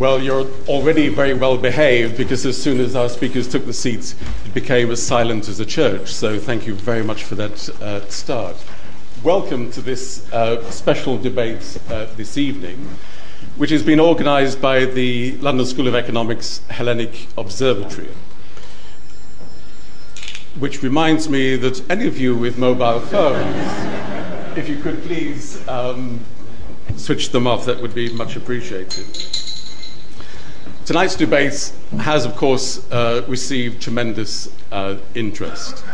Well, you're already very well behaved because as soon as our speakers took the seats, it became as silent as a church. So thank you very much for that uh, start. Welcome to this uh, special debate uh, this evening, which has been organised by the London School of Economics Hellenic Observatory. Which reminds me that any of you with mobile phones, if you could please um, switch them off, that would be much appreciated. Tonight's debate has, of course, uh, received tremendous uh, interest.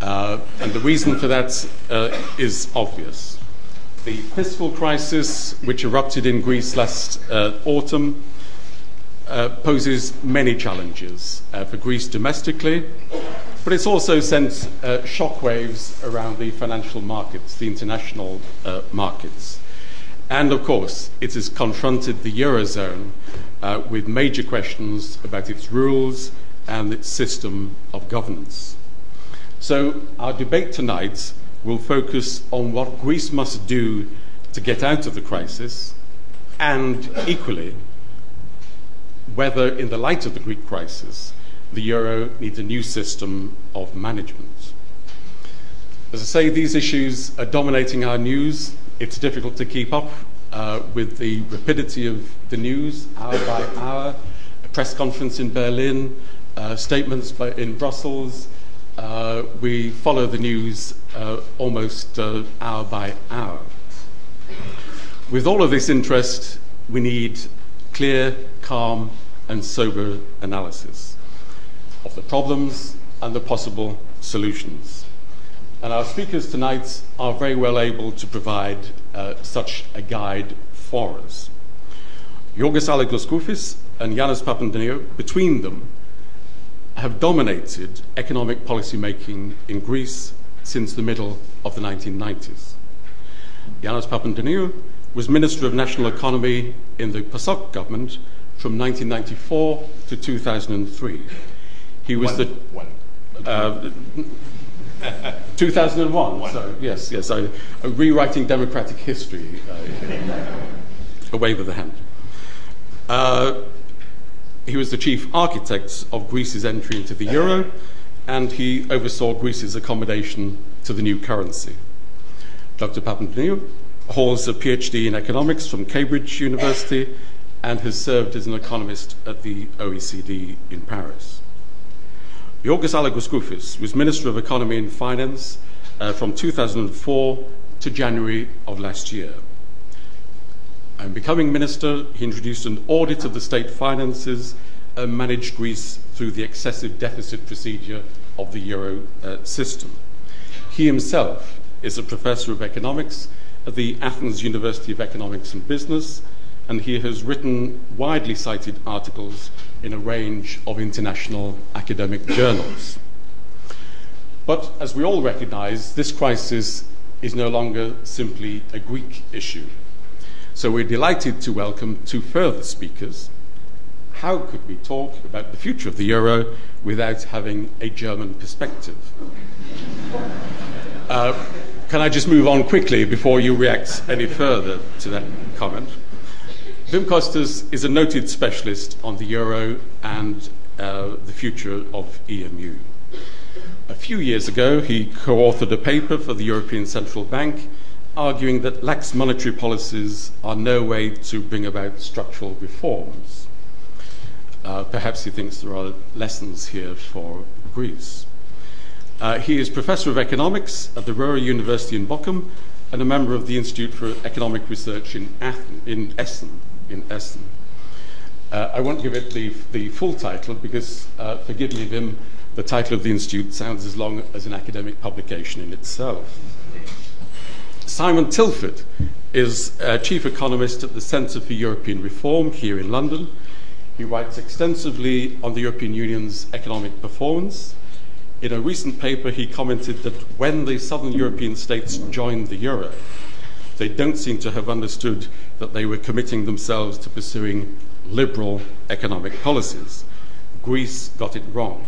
Uh, and the reason for that uh, is obvious. The fiscal crisis, which erupted in Greece last uh, autumn, uh, poses many challenges for Greece domestically, but it's also sent shockwaves around the financial markets, the international markets. And of course, it has confronted the Eurozone uh, with major questions about its rules and its system of governance. So, our debate tonight will focus on what Greece must do to get out of the crisis, and equally, whether, in the light of the Greek crisis, the euro needs a new system of management. As I say, these issues are dominating our news. It's difficult to keep up uh, with the rapidity of the news, hour by hour, a press conference in Berlin, uh, statements in Brussels. Uh, we follow the news uh, almost uh, hour by hour. With all of this interest, we need clear, calm, and sober analysis of the problems and the possible solutions. And our speakers tonight are very well able to provide uh, such a guide for us. Yorgos Alogoskoufis and Yannos Papantoniou, between them, have dominated economic policy making in Greece since the middle of the 1990s. Yannos Papantoniou was Minister of National Economy in the PASOK government from 1994 to 2003. He was the. Uh, 2001. So yes, yes. I, am rewriting democratic history. Uh, a wave of the hand. Uh, he was the chief architect of Greece's entry into the euro, and he oversaw Greece's accommodation to the new currency. Dr. Papantoniou holds a PhD in economics from Cambridge University and has served as an economist at the OECD in Paris. Yorgos Alogoskoufis was Minister of Economy and Finance uh, from 2004 to January of last year. And becoming minister, he introduced an audit of the state finances and managed Greece through the excessive deficit procedure of the euro uh, system. He himself is a professor of economics at the Athens University of Economics and Business, and he has written widely cited articles in a range of international academic journals. But as we all recognize, this crisis is no longer simply a Greek issue. So we're delighted to welcome two further speakers. How could we talk about the future of the euro without having a German perspective? Uh, can I just move on quickly before you react any further to that comment? Wim Koesters is a noted specialist on the euro and uh, the future of EMU. A few years ago, he co authored a paper for the European Central Bank arguing that lax monetary policies are no way to bring about structural reforms. Uh, perhaps he thinks there are lessons here for Greece. Uh, he is Professor of Economics at the Ruhr University in Bochum and a member of the Institute for Economic Research in, Athens, in Essen in Essen. Uh, I won't give it the, the full title because, uh, forgive me, Wim, the title of the institute sounds as long as an academic publication in itself. Simon Tilford is uh, chief economist at the Centre for European Reform here in London. He writes extensively on the European Union's economic performance. In a recent paper, he commented that when the southern European states joined the euro, they don't seem to have understood that they were committing themselves to pursuing liberal economic policies. Greece got it wrong.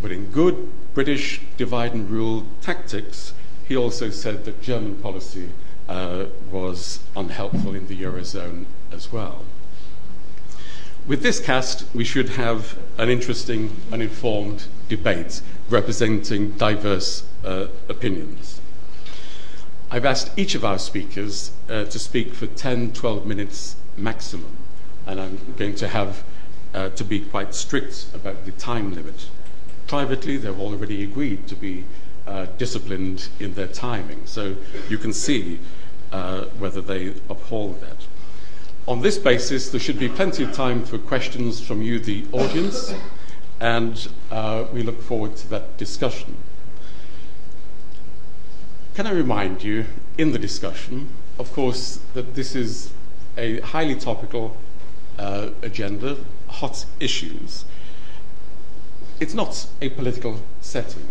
But in good British divide and rule tactics, he also said that German policy uh, was unhelpful in the Eurozone as well. with this cast, we should have an interesting and informed debate representing diverse uh, opinions. I've asked each of our speakers uh, to speak for 10, 12 minutes maximum, and I'm going to have uh, to be quite strict about the time limit. Privately, they've already agreed to be uh, disciplined in their timing, so you can see uh, whether they uphold that. On this basis, there should be plenty of time for questions from you, the audience, and uh, we look forward to that discussion. Can I remind you, in the discussion, of course, that this is a highly topical uh, agenda, hot issues. It's not a political setting.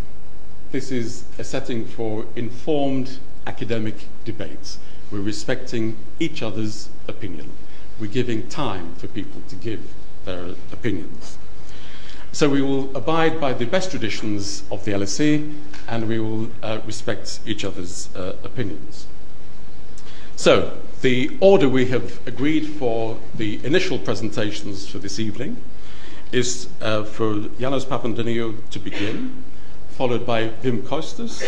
This is a setting for informed academic debates. We're respecting each other's opinion. We're giving time for people to give their opinions. So we will abide by the best traditions of the LSE and we will uh, respect each other's uh, opinions. So, the order we have agreed for the initial presentations for this evening is uh, for Yannos Papantoniou to begin, followed by Wim Koesters,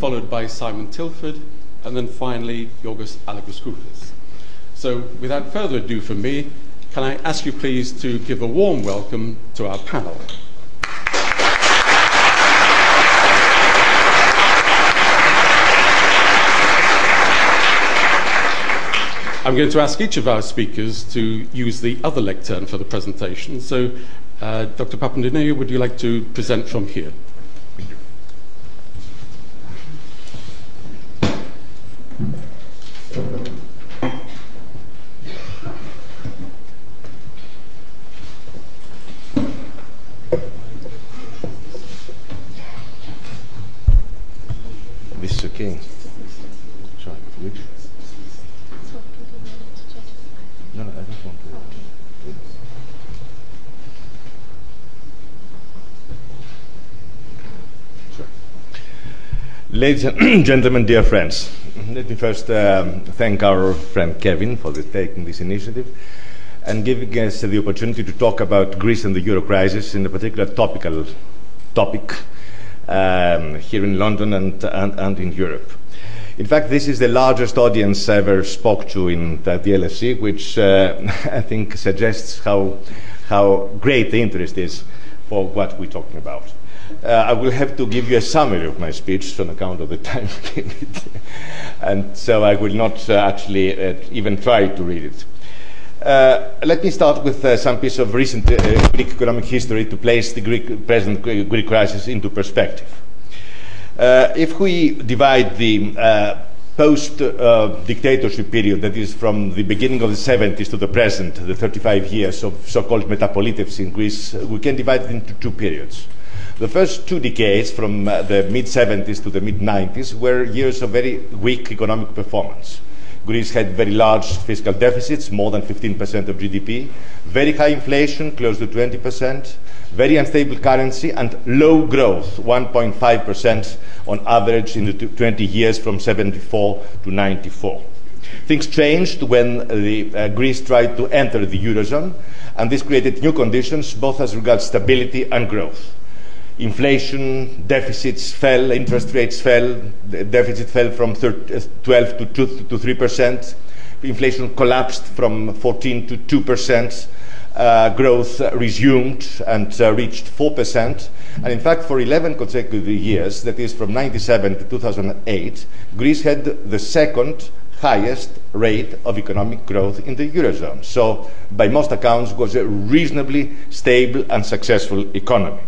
followed by Simon Tilford, and then finally Yorgos Alogoskoufis. So, without further ado from me, can I ask you please to give a warm welcome to our panel? I'm going to ask each of our speakers to use the other lectern for the presentation. So, uh, Dr. Papantoniou, would you like to present from here? Sorry, which? No, no, I don't want to. Ladies and gentlemen, dear friends, let me first um, thank our friend Kevin for the, taking this initiative and giving us the opportunity to talk about Greece and the euro crisis in a particular topical topic um, here in London and, and, and, in Europe. In fact, this is the largest audience I ever spoke to in the, the LSE, which uh, I think suggests how, how great the interest is for what we're talking about. Uh, I will have to give you a summary of my speech on account of the time limit, and so I will not uh, actually uh, even try to read it. Uh, let me start with uh, some piece of recent uh, Greek economic history to place the Greek, present Greek crisis into perspective. if we divide the post dictatorship period, that is from the beginning of the 70s to the present, the 35 years of so called metapolitefsi in Greece, we can divide it into two periods. The first two decades, from the mid 70s to the mid 90s, were years of very weak economic performance. Greece had very large fiscal deficits, more than 15% of GDP, very high inflation, close to 20%, very unstable currency, and low growth, 1.5% on average in the 20 years from 74 to 94. Things changed when the, uh, Greece tried to enter the Eurozone, and this created new conditions both as regards stability and growth inflation, deficits fell, interest rates fell, the deficit fell from 12 to 2 to 3 percent, inflation collapsed from 14 to 2 percent, uh, growth resumed and uh, reached 4 percent. And in fact, for 11 consecutive years, that is from 97 to 2008, Greece had the second highest rate of economic growth in the Eurozone. So, by most accounts, was a reasonably stable and successful economy.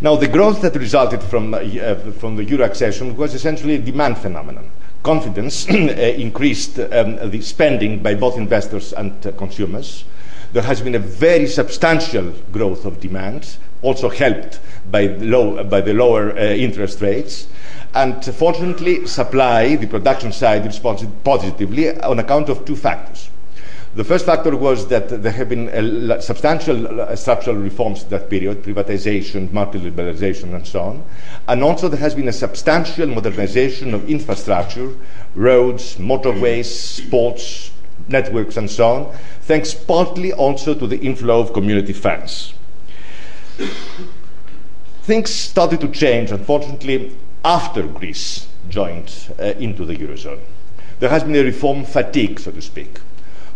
Now, the growth that resulted from, uh, from the euro accession was essentially a demand phenomenon. Confidence uh, increased um, the spending by both investors and uh, consumers. There has been a very substantial growth of demand, also helped by, low, by the lower uh, interest rates. And fortunately, supply, the production side, responded positively on account of two factors. The first factor was that there have been substantial structural reforms that period, privatization, market liberalization, and so on. And also there has been a substantial modernization of infrastructure, roads, motorways, sports, networks and so on, thanks partly also to the inflow of community funds. Things started to change, unfortunately, after Greece joined uh, into the Eurozone. There has been a reform fatigue, so to speak.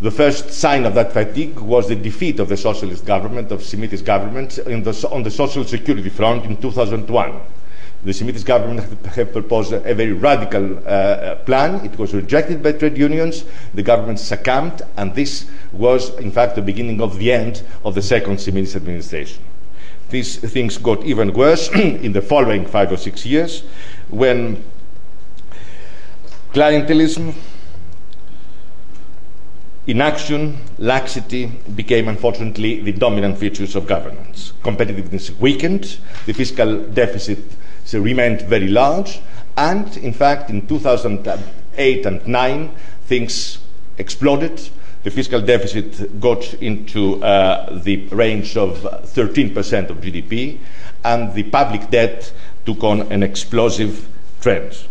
The first sign of that fatigue was the defeat of the socialist government, of Simitis government, the, on the social security front in 2001. The Simitis government had proposed a very radical uh, uh, plan. It was rejected by trade unions. The government succumbed, and this was, in fact, the beginning of the end of the second Simitis administration. These things got even worse in the following five or six years when clientelism, Inaction, laxity became unfortunately the dominant features of governance. Competitiveness weakened, the fiscal deficit remained very large, and in fact, in 2008 and 9, things exploded. The fiscal deficit got into uh, the range of 13% of GDP, and the public debt took on an explosive trend.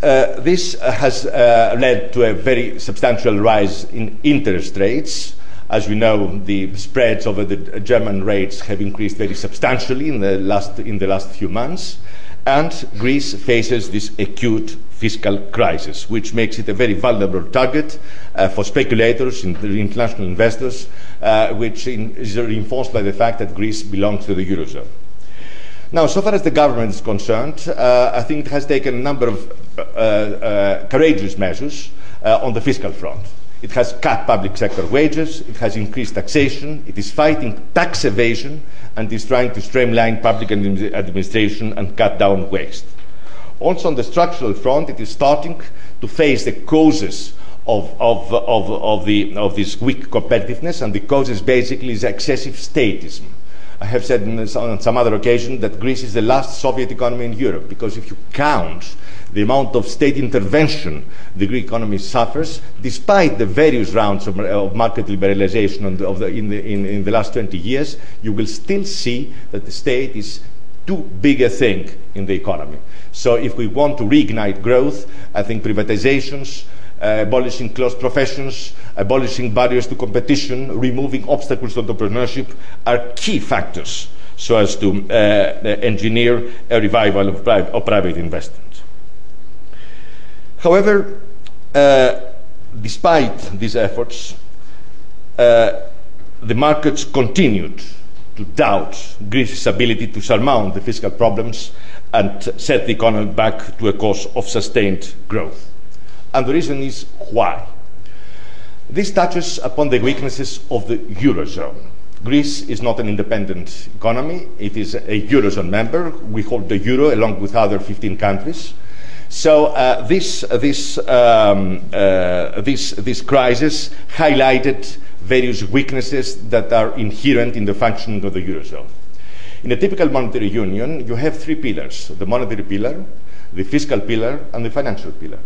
Uh, this has uh, led to a very substantial rise in interest rates. As we know, the spreads over the German rates have increased very substantially in the last, in the last few months. And Greece faces this acute fiscal crisis, which makes it a very vulnerable target uh, for speculators, and international investors, uh, which in, is reinforced by the fact that Greece belongs to the Eurozone. Now, so far as the government is concerned, uh, I think it has taken a number of uh, uh, courageous measures uh, on the fiscal front. It has cut public sector wages, it has increased taxation, it is fighting tax evasion, and is trying to streamline public administration and cut down waste. Also, on the structural front, it is starting to face the causes of, of, of, of, the, of this weak competitiveness, and the causes basically is excessive statism I have said on some other occasion that Greece is the last Soviet economy in Europe because if you count the amount of state intervention the Greek economy suffers, despite the various rounds of, of market liberalization the, of the, in, the, in, in the last 20 years, you will still see that the state is too big a thing in the economy. So if we want to reignite growth, I think privatizations, uh, abolishing closed professions, abolishing barriers to competition, removing obstacles to entrepreneurship are key factors so as to uh, engineer a revival of, pri- of, private investment. However, uh, despite these efforts, uh, the markets continued to doubt Greece's ability to surmount the fiscal problems and set the economy back to a course of sustained growth. And the reason is why. This touches upon the weaknesses of the Eurozone. Greece is not an independent economy, it is a Eurozone member. We hold the Euro along with other 15 countries. So uh, this, this, um, uh, this, this crisis highlighted various weaknesses that are inherent in the functioning of the Eurozone. In a typical monetary union, you have three pillars the monetary pillar, the fiscal pillar, and the financial pillar.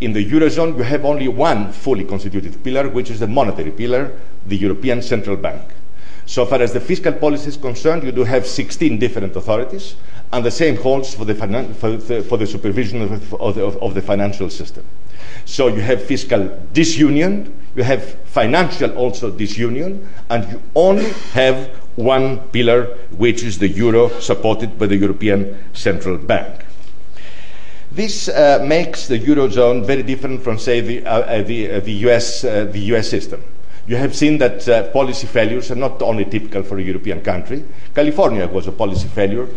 In the Eurozone, you have only one fully constituted pillar, which is the monetary pillar, the European Central Bank. So far as the fiscal policy is concerned, you do have 16 different authorities, and the same holds for the, for the, for the supervision of, of, the, of the financial system. So you have fiscal disunion, you have financial also disunion, and you only have one pillar, which is the euro supported by the European Central Bank. This uh, makes the Eurozone very different from, say, the, uh, uh the, uh, the, US, uh, the US system. You have seen that uh, policy failures are not only typical for a European country. California was a policy failure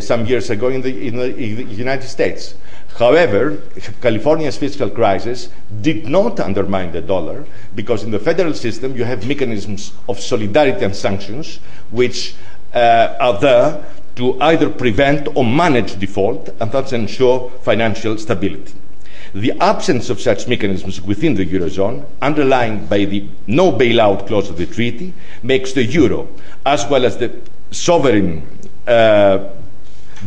some years ago in the, in the, in the United States. However, California's fiscal crisis did not undermine the dollar because in the federal system you have mechanisms of solidarity and sanctions which uh, are there to either prevent or manage default and thus ensure financial stability. The absence of such mechanisms within the Eurozone, underlined by the no bailout clause of the treaty, makes the Euro, as well as the sovereign uh,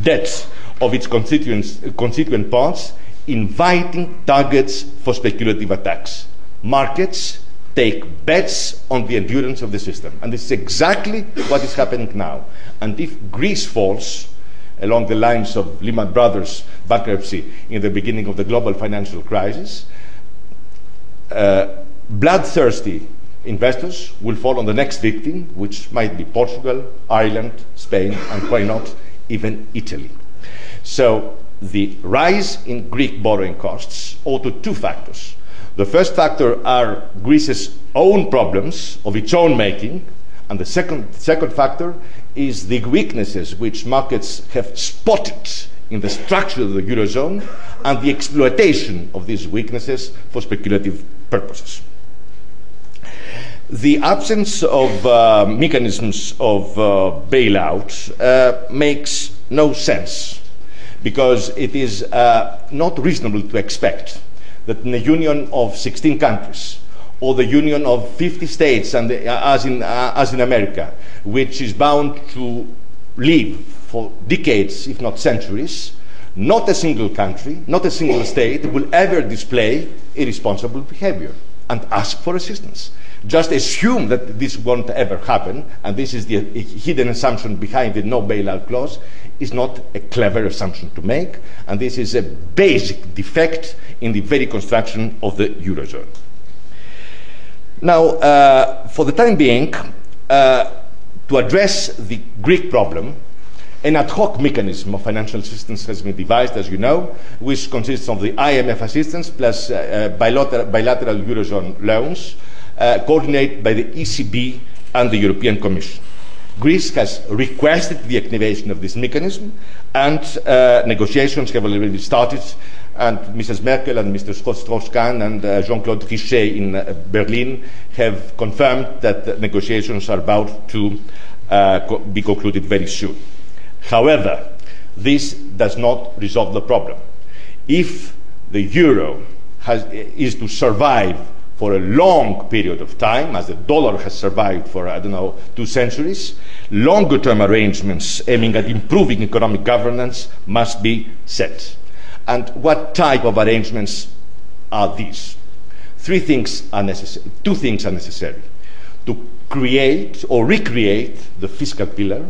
debts of its constituent parts, inviting targets for speculative attacks. Markets take bets on the endurance of the system. And this is exactly what is happening now. And if Greece falls along the lines of Lehman Brothers bankruptcy in the beginning of the global financial crisis, uh, bloodthirsty investors will fall on the next victim, which might be Portugal, Ireland, Spain, and why not even Italy. So the rise in Greek borrowing costs owe to two factors. The first factor are Greece's own problems of its own making, and the second, second factor is the weaknesses which markets have spotted in the structure of the Eurozone and the exploitation of these weaknesses for speculative purposes. The absence of uh, mechanisms of uh, bailout uh, makes no sense because it is uh, not reasonable to expect that in a union of 16 countries or the union of 50 states, and the, uh, as, in, uh, as in America, which is bound to live for decades, if not centuries, not a single country, not a single state will ever display irresponsible behavior and ask for assistance. Just assume that this won't ever happen, and this is the hidden assumption behind the no bailout clause, is not a clever assumption to make, and this is a basic defect in the very construction of the Eurozone. Now, uh, for the time being, uh, to address the Greek problem, an ad hoc mechanism of financial assistance has been devised, as you know, which consists of the IMF assistance plus uh, uh, bilateral, bilateral, Eurozone loans, uh, coordinated by the ECB and the European Commission. Greece has requested the activation of this mechanism, and uh, negotiations have already started. And Mrs. Merkel and Mr. Strauss-Kahn and uh, Jean-Claude Trichet in uh, Berlin have confirmed that negotiations are about to uh, co- be concluded very soon. However, this does not resolve the problem. If the euro has, is to survive for a long period of time, as the dollar has survived for, I don't know, two centuries, longer term arrangements aiming at improving economic governance must be set. And what type of arrangements are these? Three things are necessary, two things are necessary to create or recreate the fiscal pillar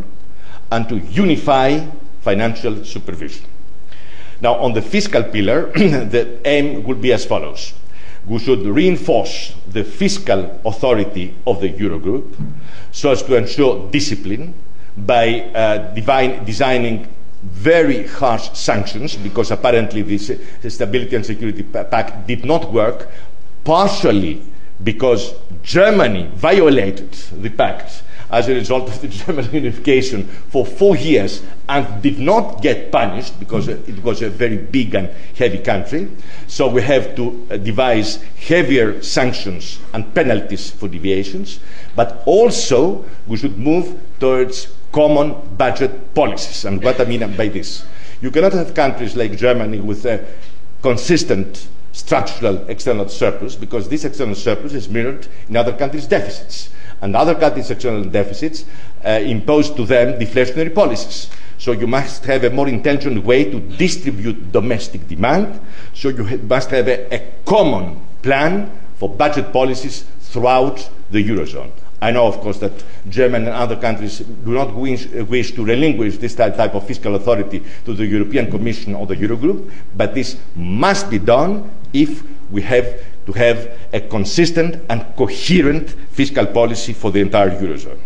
and to unify financial supervision. Now, on the fiscal pillar, the aim would be as follows we should reinforce the fiscal authority of the Eurogroup so as to ensure discipline by uh, divine, designing very harsh sanctions because apparently this Stability and Security Pact did not work, partially because Germany violated the pact as a result of the German unification for four years and did not get punished because it was a very big and heavy country. So we have to uh, devise heavier sanctions and penalties for deviations, but also we should move towards common budget policies. And what I mean by this, you cannot have countries like Germany with a consistent structural external surplus because this external surplus is mirrored in other countries' deficits and other countries' external deficits uh, impose to them deflationary policies. So you must have a more intelligent way to distribute domestic demand. So you ha- must have a, a common plan for budget policies throughout the Eurozone. I know, of course, that Germany and other countries do not wish, wish, to relinquish this type of fiscal authority to the European Commission or the Eurogroup, but this must be done if we have to have a consistent and coherent fiscal policy for the entire Eurozone.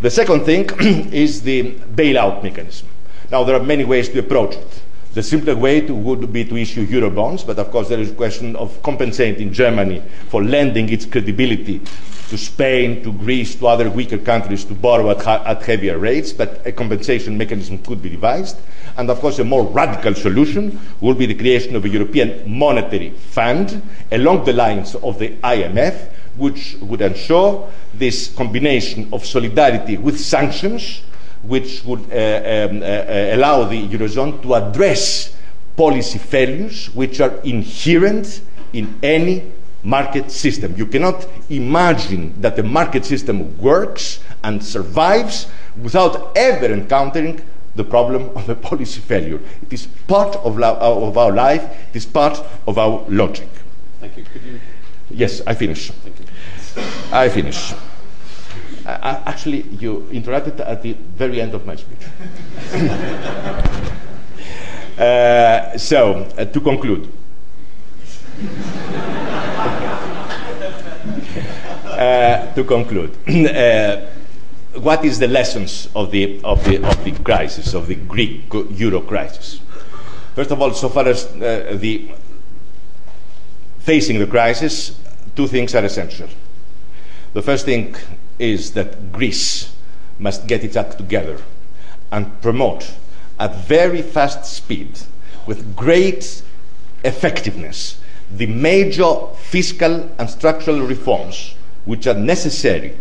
The second thing is the bailout mechanism. Now, there are many ways to approach it. The simpler way to, would be to issue Eurobonds, but of course, there is a question of compensating Germany for lending its credibility to Spain, to Greece, to other weaker countries to borrow at, at heavier rates, but a compensation mechanism could be devised. And of course, a more radical solution will be the creation of a European monetary fund along the lines of the IMF, which would ensure this combination of solidarity with sanctions, which would uh, um, uh, uh, allow the Eurozone to address policy failures which are inherent in any market system. You cannot imagine that the market system works and survives without ever encountering the problem of a policy failure. It is part of, la- of our life, it is part of our logic. Thank you. Could you? Yes, I finish. Thank you. I finish. I, actually, you interrupted at the very end of my speech. uh, so, uh, to conclude. uh, to conclude, uh, what is the lessons of the, of, the, of the crisis, of the Greek euro crisis? First of all, so far as uh, the facing the crisis, two things are essential. The first thing is that Greece must get its act together and promote at very fast speed, with great effectiveness, the major fiscal and structural reforms which are necessary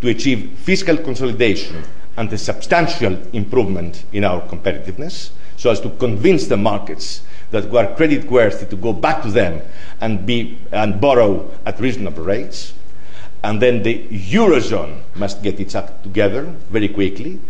to achieve fiscal consolidation and a substantial improvement in our competitiveness, so as to convince the markets that we are credit worthy to go back to them and, be, and borrow at reasonable rates. And then the Eurozone must get its act together very quickly,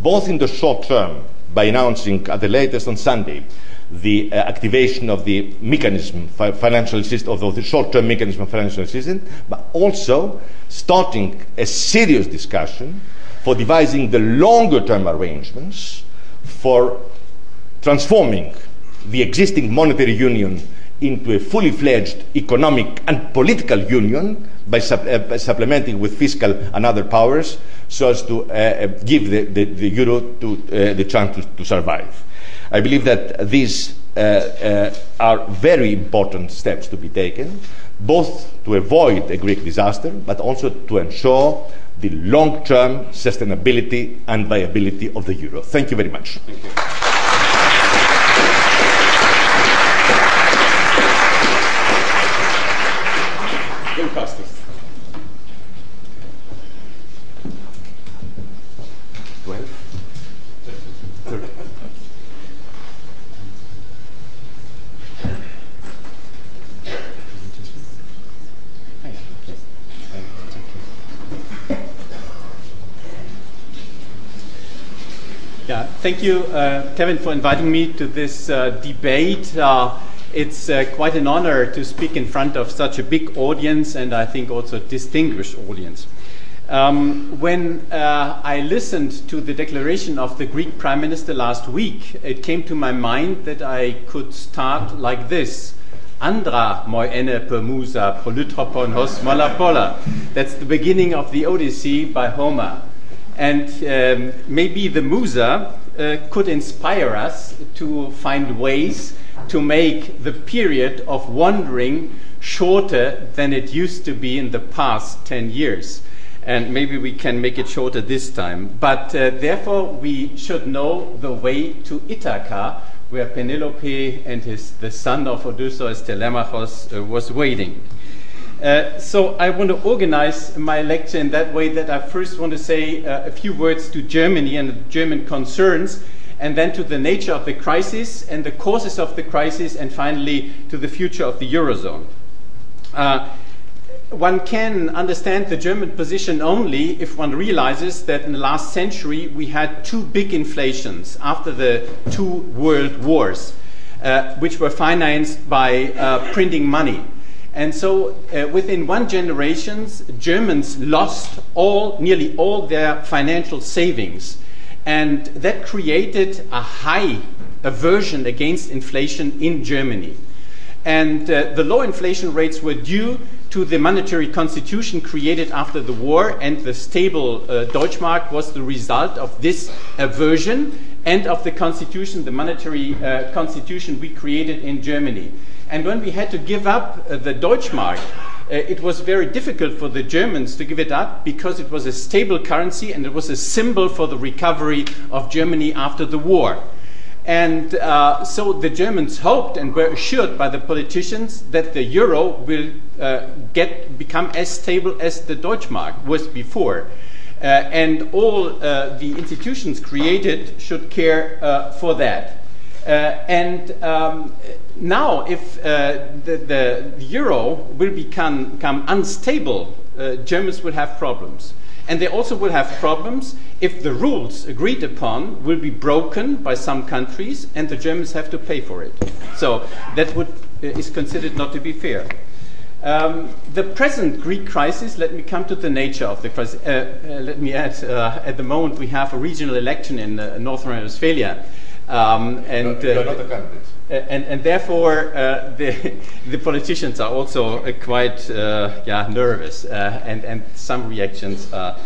both in the short term by announcing at the latest on Sunday the uh, activation of the mechanism, fi- financial system, of the short-term mechanism of financial assistance, but also starting a serious discussion for devising the longer-term arrangements for transforming the existing monetary union into a fully fledged economic and political union by, sub, uh, by, supplementing with fiscal and other powers so as to uh, uh give the, the, the euro to, uh, the chance to, to, survive. I believe that these uh, uh, are very important steps to be taken, both to avoid a Greek disaster, but also to ensure the long term sustainability and viability of the euro. Thank you very much. Thank you, uh, Kevin, for inviting me to this uh, debate. Uh, it's uh, quite an honor to speak in front of such a big audience and I think also distinguished audience. Um, when uh, I listened to the declaration of the Greek Prime Minister last week, it came to my mind that I could start like this. Andra moi ene permusa polytropon hos malapola. That's the beginning of the Odyssey by Homer. And um, maybe the Musa could inspire us to find ways to make the period of wandering shorter than it used to be in the past 10 years. And maybe we can make it shorter this time. But uh, therefore, we should know the way to Ithaca, where Penelope and his, the son of Odysseus, Telemachus, uh, was waiting. Uh, so I want to organize my lecture in that way that I first want to say uh, a few words to Germany and German concerns, and then to the nature of the crisis and the causes of the crisis, and finally to the future of the Eurozone. Uh, one can understand the German position only if one realizes that in the last century we had two big inflations after the two world wars, uh, which were financed by uh, printing money. And so, uh, within one generation, Germans lost all, nearly all their financial savings. And that created a high aversion against inflation in Germany. And uh, the low inflation rates were due to the monetary constitution created after the war, and the stable uh, Deutschmark was the result of this aversion and of the constitution, the monetary uh, constitution we created in Germany. And when we had to give up uh, the Deutschmark, uh, it was very difficult for the Germans to give it up because it was a stable currency and it was a symbol for the recovery of Germany after the war. And uh, so the Germans hoped and were assured by the politicians that the euro will uh, get, become as stable as the Deutschmark was before. Uh, and all uh, the institutions created should care for that. Uh, and um, now, if uh, the, the, euro will become, become unstable, uh, Germans will have problems. And they also will have problems if the rules agreed upon will be broken by some countries and the Germans have to pay for it. So that would, is considered not to be fair. Um, the present Greek crisis, let me come to the nature of the crisis. Uh, uh, let me add, uh, at the moment we have a regional election in uh, North Rhine-Westphalia. Um, and, You're not a candidate. Uh, and, and therefore, uh, the, the politicians are also uh, quite uh, yeah, nervous, uh, and, and some reactions uh,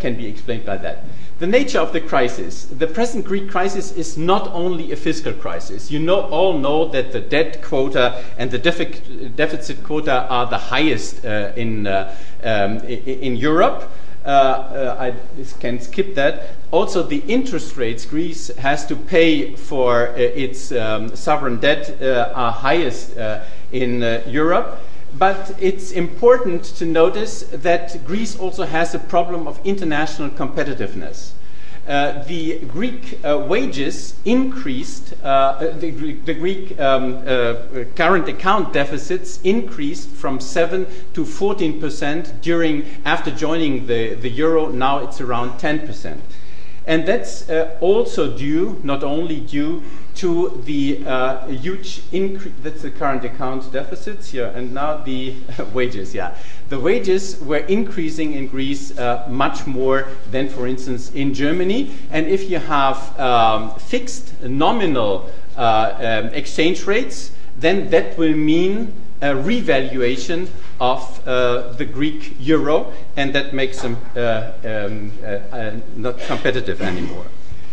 can be explained by that. The nature of the crisis. The present Greek crisis is not only a fiscal crisis. You know, all know that the debt quota and the defi- deficit quota are the highest in, um, in Europe. Uh, uh, I can skip that. Also, the interest rates Greece has to pay for uh, its um, sovereign debt are highest in Europe. But it's important to notice that Greece also has a problem of international competitiveness. Uh, the Greek uh, wages increased, uh, the, Greek um, current account deficits increased from 7 to 14 percent during after joining the, the euro. Now it's around 10 percent. And that's uh, also due, not only due to the uh, huge increase, that's the current account deficits here, and now the wages, yeah. The wages were increasing in Greece uh, much more than, for instance, in Germany. And if you have um, fixed nominal uh, um, exchange rates, then that will mean a revaluation of uh, the Greek euro, and that makes them uh, um, uh, uh not competitive anymore.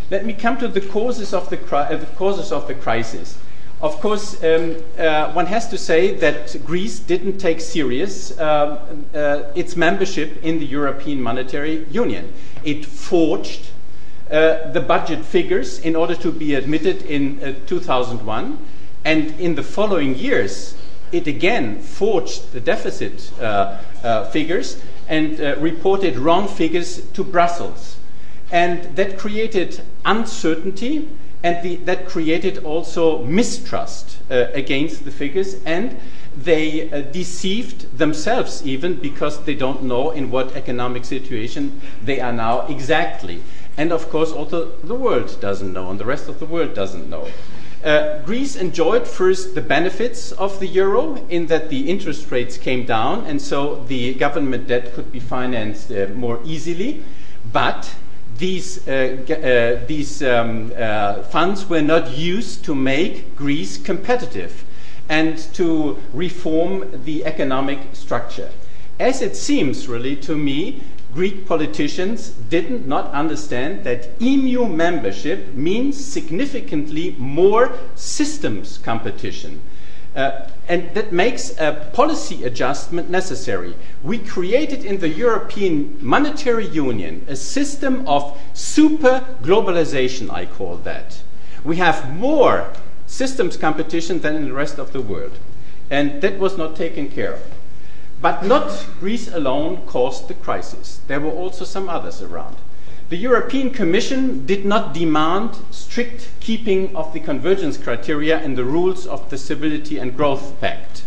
Let me come to the causes of the, uh, the causes of the crisis. Of course, um, uh, one has to say that Greece didn't take serious um, its membership in the European Monetary Union. It forged the budget figures in order to be admitted in 2001, and in the following years, it again forged the deficit uh, uh, figures and uh, reported wrong figures to Brussels. And that created uncertainty and the, that created also mistrust uh, against the figures and they uh, deceived themselves even because they don't know in what economic situation they are now exactly. And of course, also the world doesn't know, and the rest of the world doesn't know. Uh, Greece enjoyed first the benefits of the euro in that the interest rates came down and so the government debt could be financed uh, more easily. But these, uh, uh these um, uh, funds were not used to make Greece competitive and to reform the economic structure. As it seems, really, to me, Greek politicians did not understand that EMU membership means significantly more systems competition. Uh, and that makes a policy adjustment necessary. We created in the European Monetary Union a system of super globalization, I call that. We have more systems competition than in the rest of the world. And that was not taken care of. But not Greece alone caused the crisis. There were also some others around. The European Commission did not demand strict keeping of the convergence criteria and the rules of the Stability and Growth Pact.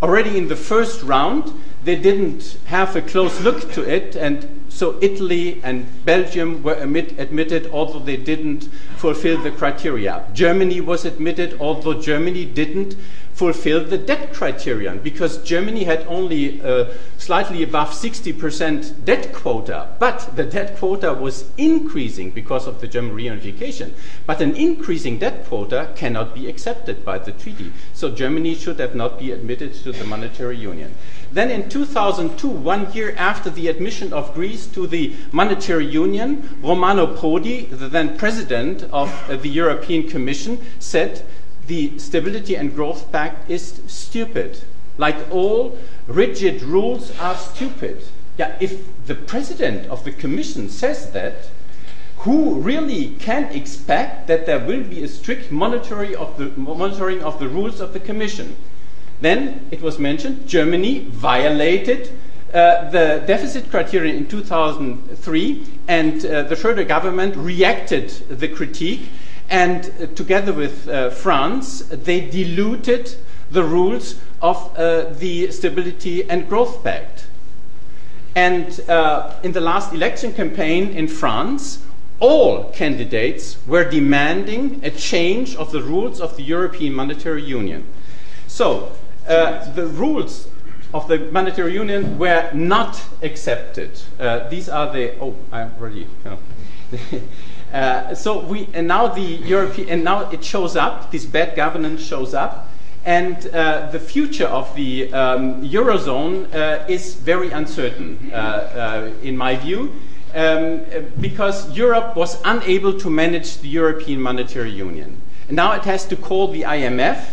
Already in the first round, they didn't have a close look to it, and so Italy and Belgium were admit, admitted, although they didn't fulfill the criteria. Germany was admitted, although Germany didn't fulfill the debt criterion because Germany had only uh, slightly above 60% debt quota, but the debt quota was increasing because of the German reunification. But an increasing debt quota cannot be accepted by the treaty. So Germany should have not be admitted to the monetary union. Then in 2002, one year after the admission of Greece to the monetary union, Romano Prodi, the then president of the European Commission, said the Stability and Growth Pact is stupid. Like all rigid rules are stupid. Yeah, if the president of the Commission says that, who really can expect that there will be a strict monitoring of the, monitoring of the rules of the Commission? Then it was mentioned Germany violated uh, the deficit criterion in 2003, and uh, the Schröder government reacted the critique and uh, together with uh, France, they diluted the rules of uh, the Stability and Growth Pact. And uh, in the last election campaign in France, all candidates were demanding a change of the rules of the European Monetary Union. So, uh, the rules of the monetary union were not accepted. Uh, these are the. Oh, I'm ready. Oh. Uh, so we and now the European and now it shows up. This bad governance shows up, and uh, the future of the um, eurozone uh, is very uncertain, uh, in my view, um, because Europe was unable to manage the European Monetary Union. And now it has to call the IMF.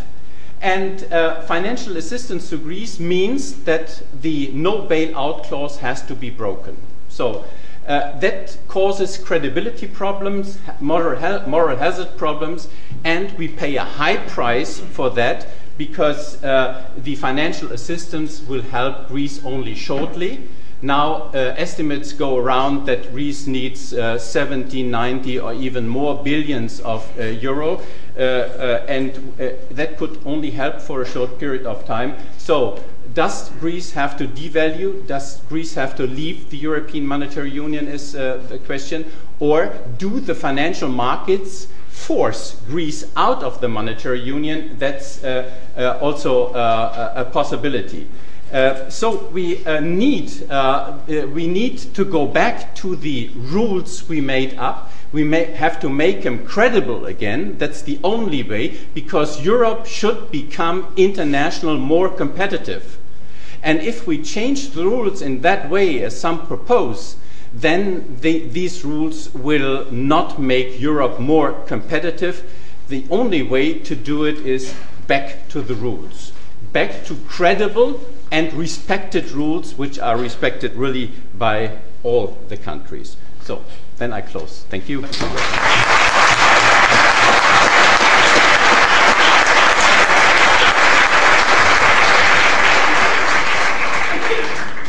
And uh, financial assistance to Greece means that the no bailout clause has to be broken. So uh, that causes credibility problems, moral, moral, hazard problems, and we pay a high price for that because uh, the financial assistance will help Greece only shortly. Now, uh, estimates go around that Greece needs uh, 70, 90, or even more billions of uh, euro, uh, and that could only help for a short period of time. So, does Greece have to devalue? Does Greece have to leave the European Monetary Union? Is uh, the question. Or do the financial markets force Greece out of the monetary union? That's uh, uh, also uh, a possibility. Uh, so we uh, need we need to go back to the rules we made up. We have to make them credible again. That's the only way because Europe should become international, more competitive. And if we change the rules in that way, as some propose, then the, these rules will not make Europe more competitive. The only way to do it is back to the rules, back to credible and respected rules, which are respected really by all the countries. So then I close. Thank you.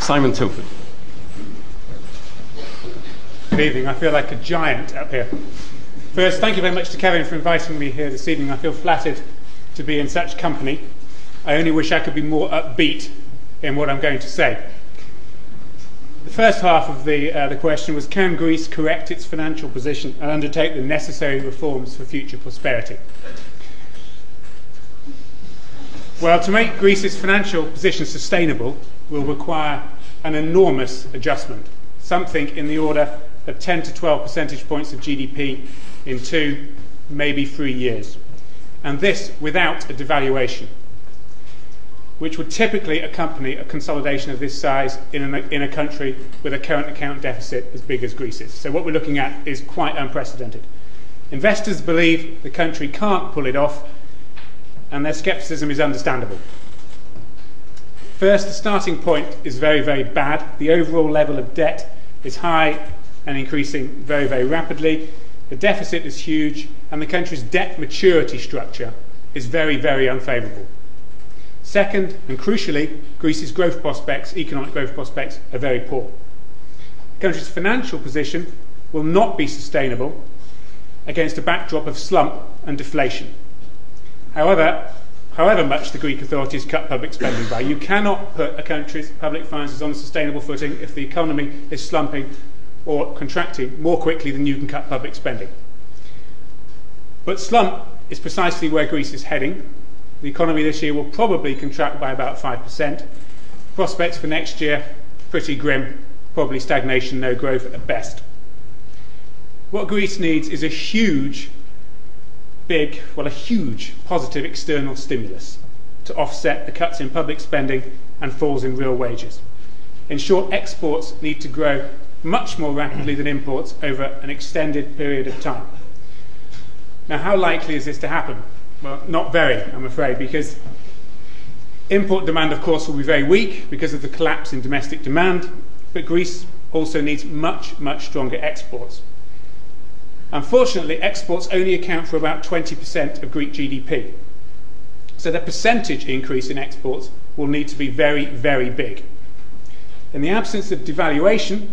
Simon Tilford. Good evening. I feel like a giant up here. First, thank you very much to Kevin for inviting me here this evening. I feel flattered to be in such company. I only wish I could be more upbeat in what I'm going to say. The first half of the, uh, the question was Can Greece correct its financial position and undertake the necessary reforms for future prosperity? Well, to make Greece's financial position sustainable will require an enormous adjustment, something in the order of 10 to 12 percentage points of GDP in two, maybe three years. And this without a devaluation, which would typically accompany a consolidation of this size in a, in a country with a current account deficit as big as Greece's. So, what we're looking at is quite unprecedented. Investors believe the country can't pull it off, and their scepticism is understandable. First, the starting point is very, very bad. The overall level of debt is high and increasing very, very rapidly. The deficit is huge, and the country's debt maturity structure is very, very unfavourable. Second, and crucially, Greece's growth prospects, economic growth prospects, are very poor. The country's financial position will not be sustainable against a backdrop of slump and deflation. However, however much the Greek authorities cut public spending by. You cannot put a country's public finances on a sustainable footing if the economy is slumping or contracting more quickly than you can cut public spending. But slump is precisely where Greece is heading. The economy this year will probably contract by about 5%. Prospects for next year, pretty grim, probably stagnation, no growth at best. What Greece needs is a huge big, well, a huge positive external stimulus to offset the cuts in public spending and falls in real wages. In short, exports need to grow much more rapidly than imports over an extended period of time. Now, how likely is this to happen? Well, not very, I'm afraid, because import demand, of course, will be very weak because of the collapse in domestic demand, but Greece also needs much, much stronger exports. Unfortunately, exports only account for about 20% of Greek GDP. So the percentage increase in exports will need to be very, very big. In the absence of devaluation,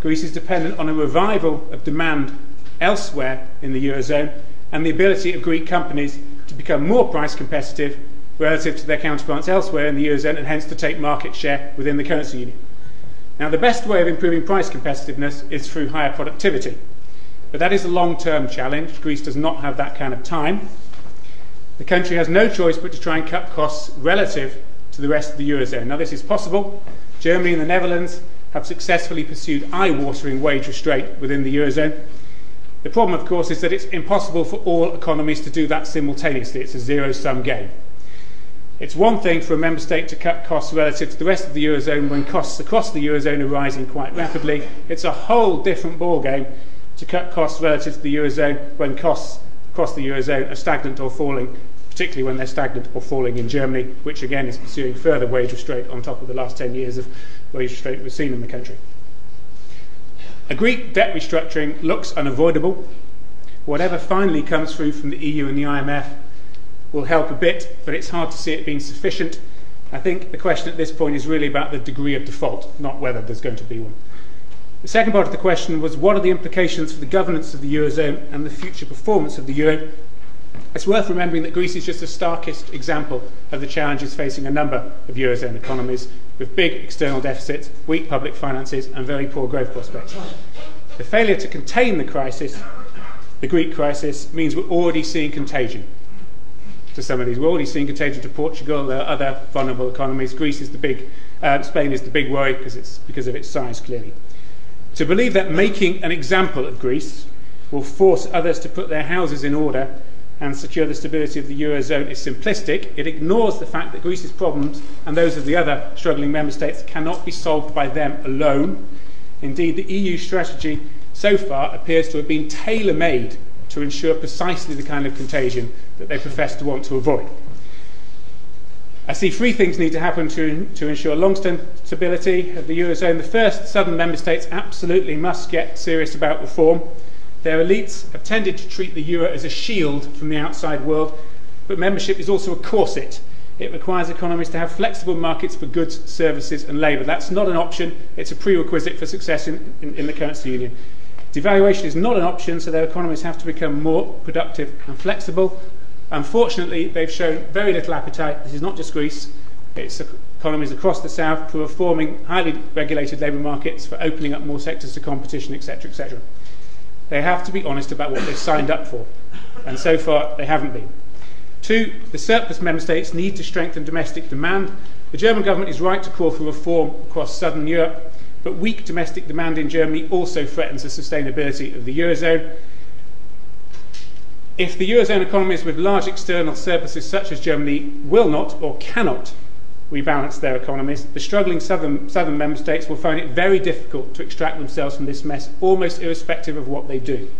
Greece is dependent on a revival of demand elsewhere in the Eurozone and the ability of Greek companies to become more price competitive relative to their counterparts elsewhere in the Eurozone and hence to take market share within the currency union. Now, the best way of improving price competitiveness is through higher productivity. But that is a long term challenge. Greece does not have that kind of time. The country has no choice but to try and cut costs relative to the rest of the Eurozone. Now, this is possible. Germany and the Netherlands have successfully pursued eye watering wage restraint within the Eurozone. The problem, of course, is that it's impossible for all economies to do that simultaneously. It's a zero sum game. It's one thing for a member state to cut costs relative to the rest of the Eurozone when costs across the Eurozone are rising quite rapidly. It's a whole different ballgame to cut costs relative to the Eurozone when costs across the Eurozone are stagnant or falling, particularly when they're stagnant or falling in Germany, which again is pursuing further wage restraint on top of the last 10 years of wage restraint we've seen in the country. A Greek debt restructuring looks unavoidable. Whatever finally comes through from the EU and the IMF will help a bit, but it's hard to see it being sufficient. I think the question at this point is really about the degree of default, not whether there's going to be one. The second part of the question was what are the implications for the governance of the Eurozone and the future performance of the Euro? It's worth remembering that Greece is just the starkest example of the challenges facing a number of Eurozone economies with big external deficits, weak public finances, and very poor growth prospects. The failure to contain the crisis, the Greek crisis, means we're already seeing contagion to some of these. We're already seeing contagion to Portugal, there are other vulnerable economies. Greece is the big, uh, Spain is the big worry because it's because of its size, clearly. To believe that making an example of Greece will force others to put their houses in order and secure the stability of the Eurozone is simplistic. It ignores the fact that Greece's problems and those of the other struggling member states cannot be solved by them alone. Indeed, the EU strategy so far appears to have been tailor made to ensure precisely the kind of contagion that they profess to want to avoid. I see three things need to happen to, to ensure long term stability of the Eurozone. The first, southern member states absolutely must get serious about reform. Their elites have tended to treat the euro as a shield from the outside world, but membership is also a corset. It requires economies to have flexible markets for goods, services, and labour. That's not an option, it's a prerequisite for success in, in, in the currency union. Devaluation is not an option, so their economies have to become more productive and flexible. Unfortunately, they've shown very little appetite. This is not just Greece, it's economies across the south for reforming highly regulated labour markets, for opening up more sectors to competition, etc., etc. They have to be honest about what they've signed up for, and so far they haven't been. Two, the surplus member states need to strengthen domestic demand. The German government is right to call for reform across southern Europe, but weak domestic demand in Germany also threatens the sustainability of the Eurozone. If the Eurozone economies with large external surpluses, such as Germany, will not or cannot rebalance their economies, the struggling southern, southern member states will find it very difficult to extract themselves from this mess, almost irrespective of what they do.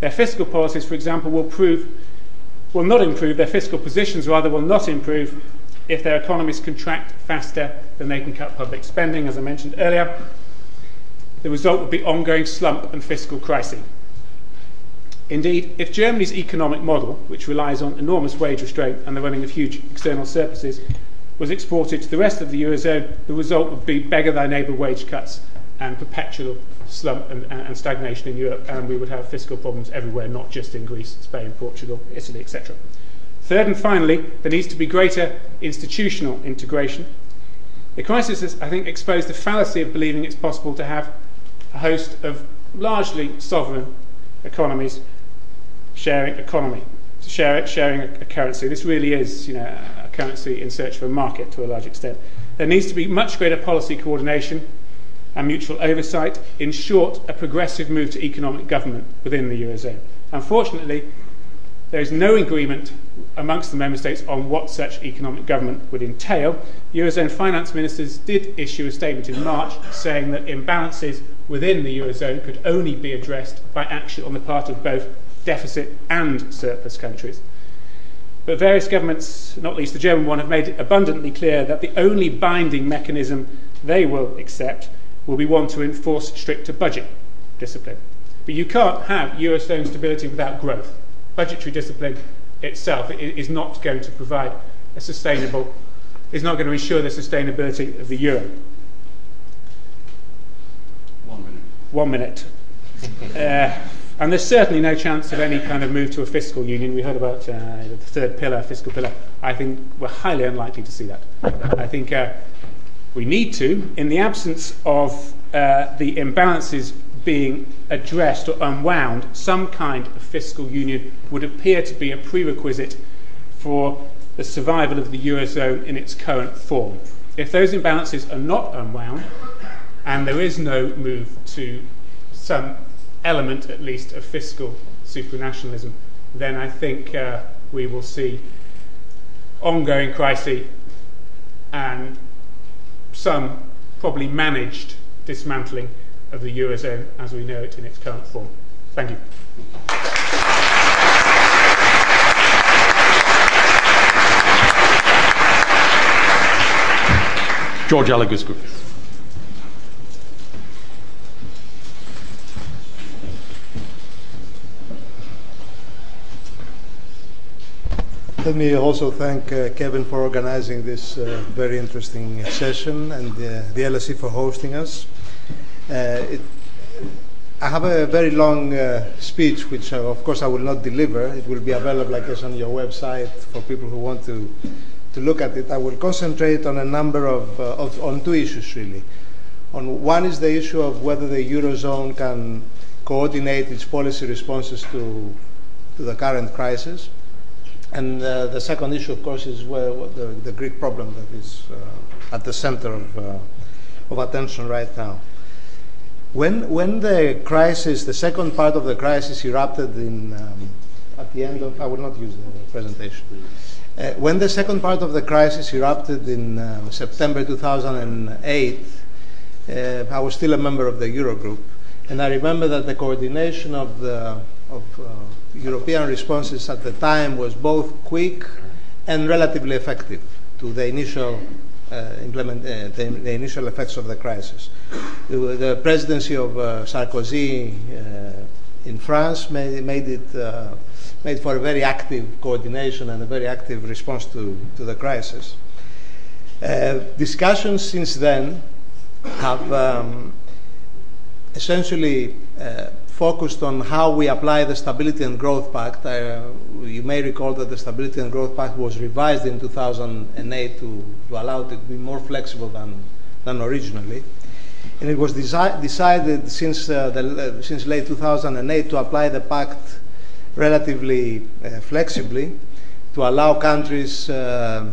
Their fiscal policies, for example, will prove will not improve, their fiscal positions rather will not improve if their economies contract faster than they can cut public spending, as I mentioned earlier. The result would be ongoing slump and fiscal crisis. Indeed, if Germany's economic model, which relies on enormous wage restraint and the running of huge external surpluses, was exported to the rest of the Eurozone, the result would be beggar thy neighbour wage cuts and perpetual slump and, and, stagnation in Europe, and we would have fiscal problems everywhere, not just in Greece, Spain, Portugal, Italy, etc. Third and finally, there needs to be greater institutional integration. The crisis has, I think, exposed the fallacy of believing it's possible to have a host of largely sovereign economies sharing economy, share, sharing a, a currency. This really is, you know, currency in search of a market to a large extent. There needs to be much greater policy coordination and mutual oversight. In short, a progressive move to economic government within the Eurozone. Unfortunately, there is no agreement amongst the member states on what such economic government would entail. Eurozone finance ministers did issue a statement in March saying that imbalances within the Eurozone could only be addressed by action on the part of both deficit and surplus countries. But various governments, not least the German one, have made it abundantly clear that the only binding mechanism they will accept will be one to enforce stricter budget discipline. But you can't have Eurozone stability without growth. Budgetary discipline itself is not going to provide a sustainable, is not going to ensure the sustainability of the euro. One minute. One minute. uh, and there's certainly no chance of any kind of move to a fiscal union. We heard about uh, the third pillar, fiscal pillar. I think we're highly unlikely to see that. I think uh, we need to, in the absence of uh, the imbalances being addressed or unwound, some kind of fiscal union would appear to be a prerequisite for the survival of the Eurozone in its current form. If those imbalances are not unwound, and there is no move to some element, at least, of fiscal supranationalism, then I think uh, we will see ongoing crises and some probably managed dismantling of the Eurozone as we know it in its current form. Thank you. George Alogoskoufis Let me also thank uh, Kevin for organizing this uh, very interesting session and uh, the LSE for hosting us. Uh, it, I have a very long uh, speech, which uh, of course I will not deliver. It will be available, I guess, on your website for people who want to, to look at it. I will concentrate on a number of, of on two issues really. On one is the issue of whether the eurozone can coordinate its policy responses to, to the current crisis and uh, the second issue, of course, is where, the, the, Greek problem that is uh, at the center of, uh, of attention right now. When, when the crisis, the second part of the crisis erupted in, um, at the end of, I will not use the presentation. Uh, when the second part of the crisis erupted in um, September 2008, uh, I was still a member of the Eurogroup. And I remember that the coordination of the of uh, European responses at the time was both quick and relatively effective to the initial uh, implement uh, the, the, initial effects of the crisis. The, presidency of uh, Sarkozy uh, in France made, made it uh, made for a very active coordination and a very active response to, to the crisis. discussions since then have um, essentially focused on how we apply the Stability and Growth Pact. Uh, you may recall that the Stability and Growth Pact was revised in 2008 to, to allow it to be more flexible than, than originally. And it was desi- decided since, uh, the, uh, since late 2008 to apply the pact relatively uh, flexibly to allow countries uh,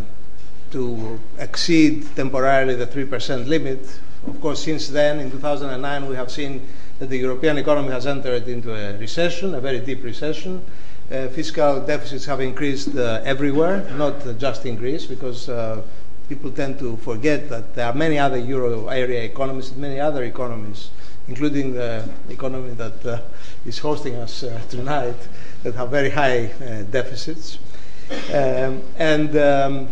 to exceed temporarily the 3% limit. Of course, since then, in 2009, we have seen that the European economy has entered into a recession, a very deep recession. Uh, fiscal deficits have increased uh, everywhere, not uh, just in Greece, because uh, people tend to forget that there are many other euro area economies, and many other economies, including the economy that uh, is hosting us uh, tonight, that have very high deficits. Um, and um,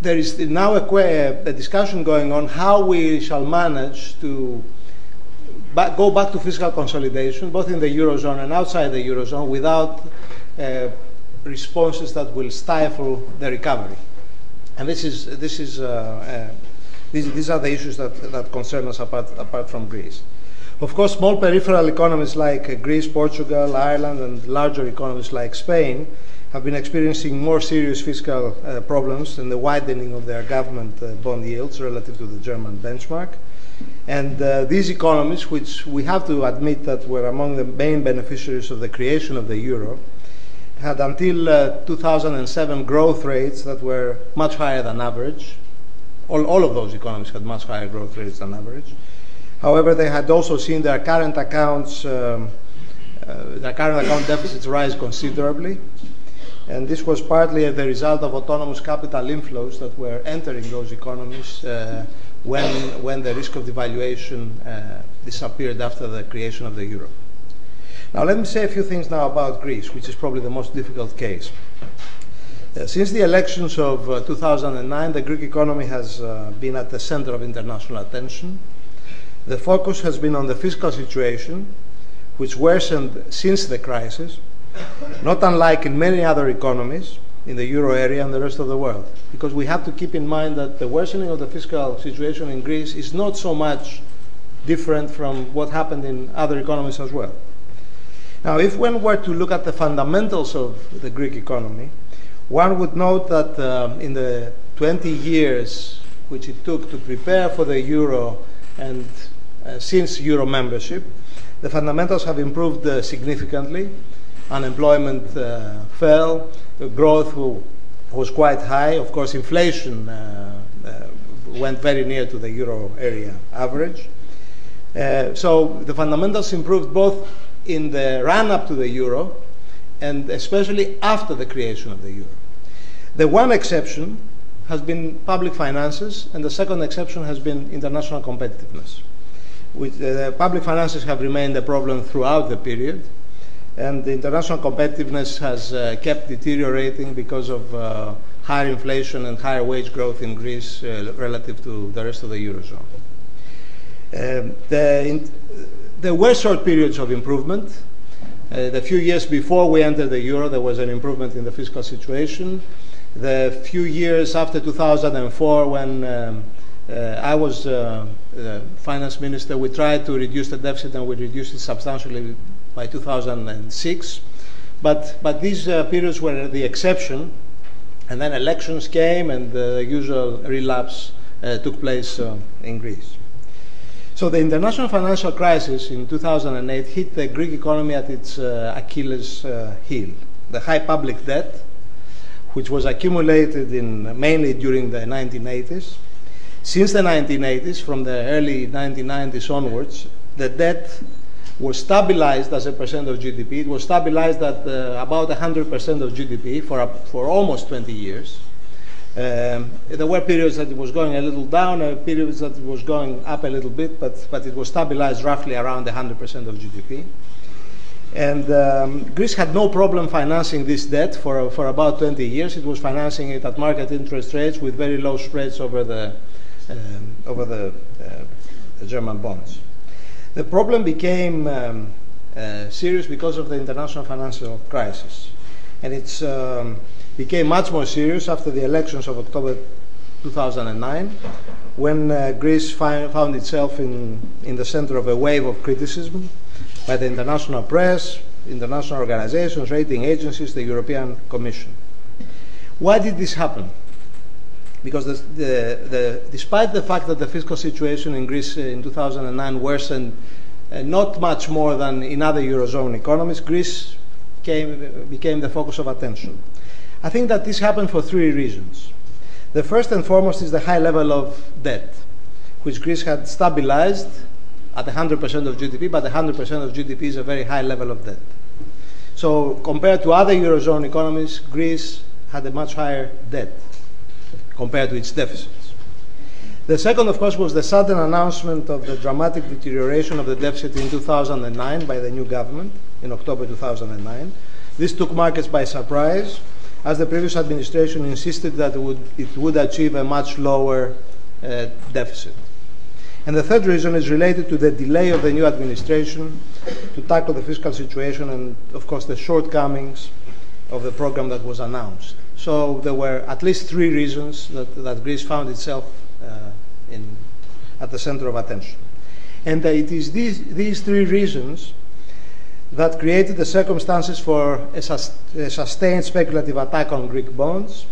there is now a, a discussion going on how we shall manage to go back to fiscal consolidation, both in the Eurozone and outside the Eurozone, without uh, responses that will stifle the recovery. And this is, this is, uh, uh, these, these are the issues that, that concern us apart, apart from Greece. Of course, small peripheral economies like Greece, Portugal, Ireland, and larger economies like Spain have been experiencing more serious fiscal uh, problems and the widening of their government uh, bond yields relative to the German benchmark. And uh, these economies, which we have to admit that were among the main beneficiaries of the creation of the euro, had until uh, 2007 growth rates that were much higher than average. All, all of those economies had much higher growth rates than average. However, they had also seen their current accounts, um, uh, their current account deficits rise considerably. And this was partly the result of autonomous capital inflows that were entering those economies uh, when, when the risk of devaluation uh, disappeared after the creation of the euro. Now, let me say a few things now about Greece, which is probably the most difficult case. Uh, since the elections of uh, 2009, the Greek economy has uh, been at the center of international attention. The focus has been on the fiscal situation, which worsened since the crisis, not unlike in many other economies in the euro area and the rest of the world. Because we have to keep in mind that the worsening of the fiscal situation in Greece is not so much different from what happened in other economies as well. Now, if one were to look at the fundamentals of the Greek economy, one would note that uh, in the 20 years which it took to prepare for the euro and uh, since euro membership, the fundamentals have improved uh, significantly. Unemployment uh, fell, growth was quite high. Of course, inflation uh, uh, went very near to the euro area average. Uh, so the fundamentals improved both in the run up to the euro and especially after the creation of the euro. The one exception has been public finances, and the second exception has been international competitiveness. Which, uh, public finances have remained a problem throughout the period, and the international competitiveness has uh, kept deteriorating because of uh, higher inflation and higher wage growth in Greece uh, relative to the rest of the eurozone. Um, the, in, there were short periods of improvement. Uh, the few years before we entered the euro, there was an improvement in the fiscal situation. The few years after 2004, when um, uh, I was uh, finance minister, we tried to reduce the deficit and we reduced it substantially by 2006. But, but these uh, periods were the exception, and then elections came and the usual relapse uh, took place uh, in Greece. So the international financial crisis in 2008 hit the Greek economy at its uh, Achilles uh, heel. The high public debt, which was accumulated in, mainly during the 1980s. Since the 1980s, from the early 1990s onwards, the debt was stabilized as a percent of GDP. It was stabilized at uh, about 100% of GDP for, for almost 20 years. Um, there were periods that it was going a little down, uh, periods that it was going up a little bit, but, but it was stabilized roughly around 100% of GDP. And um, Greece had no problem financing this debt for, for about 20 years. It was financing it at market interest rates with very low spreads over the, um, over the, uh, the, German bonds. The problem became um, uh, serious because of the international financial crisis. And it um, became much more serious after the elections of October 2009, when uh, Greece fi- found itself in, in the center of a wave of criticism by the international press, international organizations, rating agencies, the European Commission. Why did this happen? Because despite the fact that the fiscal situation in Greece in 2009 worsened uh, not much more than in other Eurozone economies, Greece came, became the focus of attention. I think that this happened for three reasons. The first and foremost is the high level of debt, which Greece had stabilized at 100% of GDP, but 100% of GDP is a very high level of debt. So, compared to other Eurozone economies, Greece had a much higher debt compared to its deficits. The second, of course, was the sudden announcement of the dramatic deterioration of the deficit in 2009 by the new government in October 2009. This took markets by surprise as the previous administration insisted that it would, it would achieve a much lower uh, deficit. And the third reason is related to the delay of the new administration to tackle the fiscal situation and, of course, the shortcomings of the program that was announced. So there were at least three reasons that, that Greece found itself uh, in, at the center of attention. And it is these, these three reasons that created the circumstances for a, sus- a, sustained speculative attack on Greek bonds,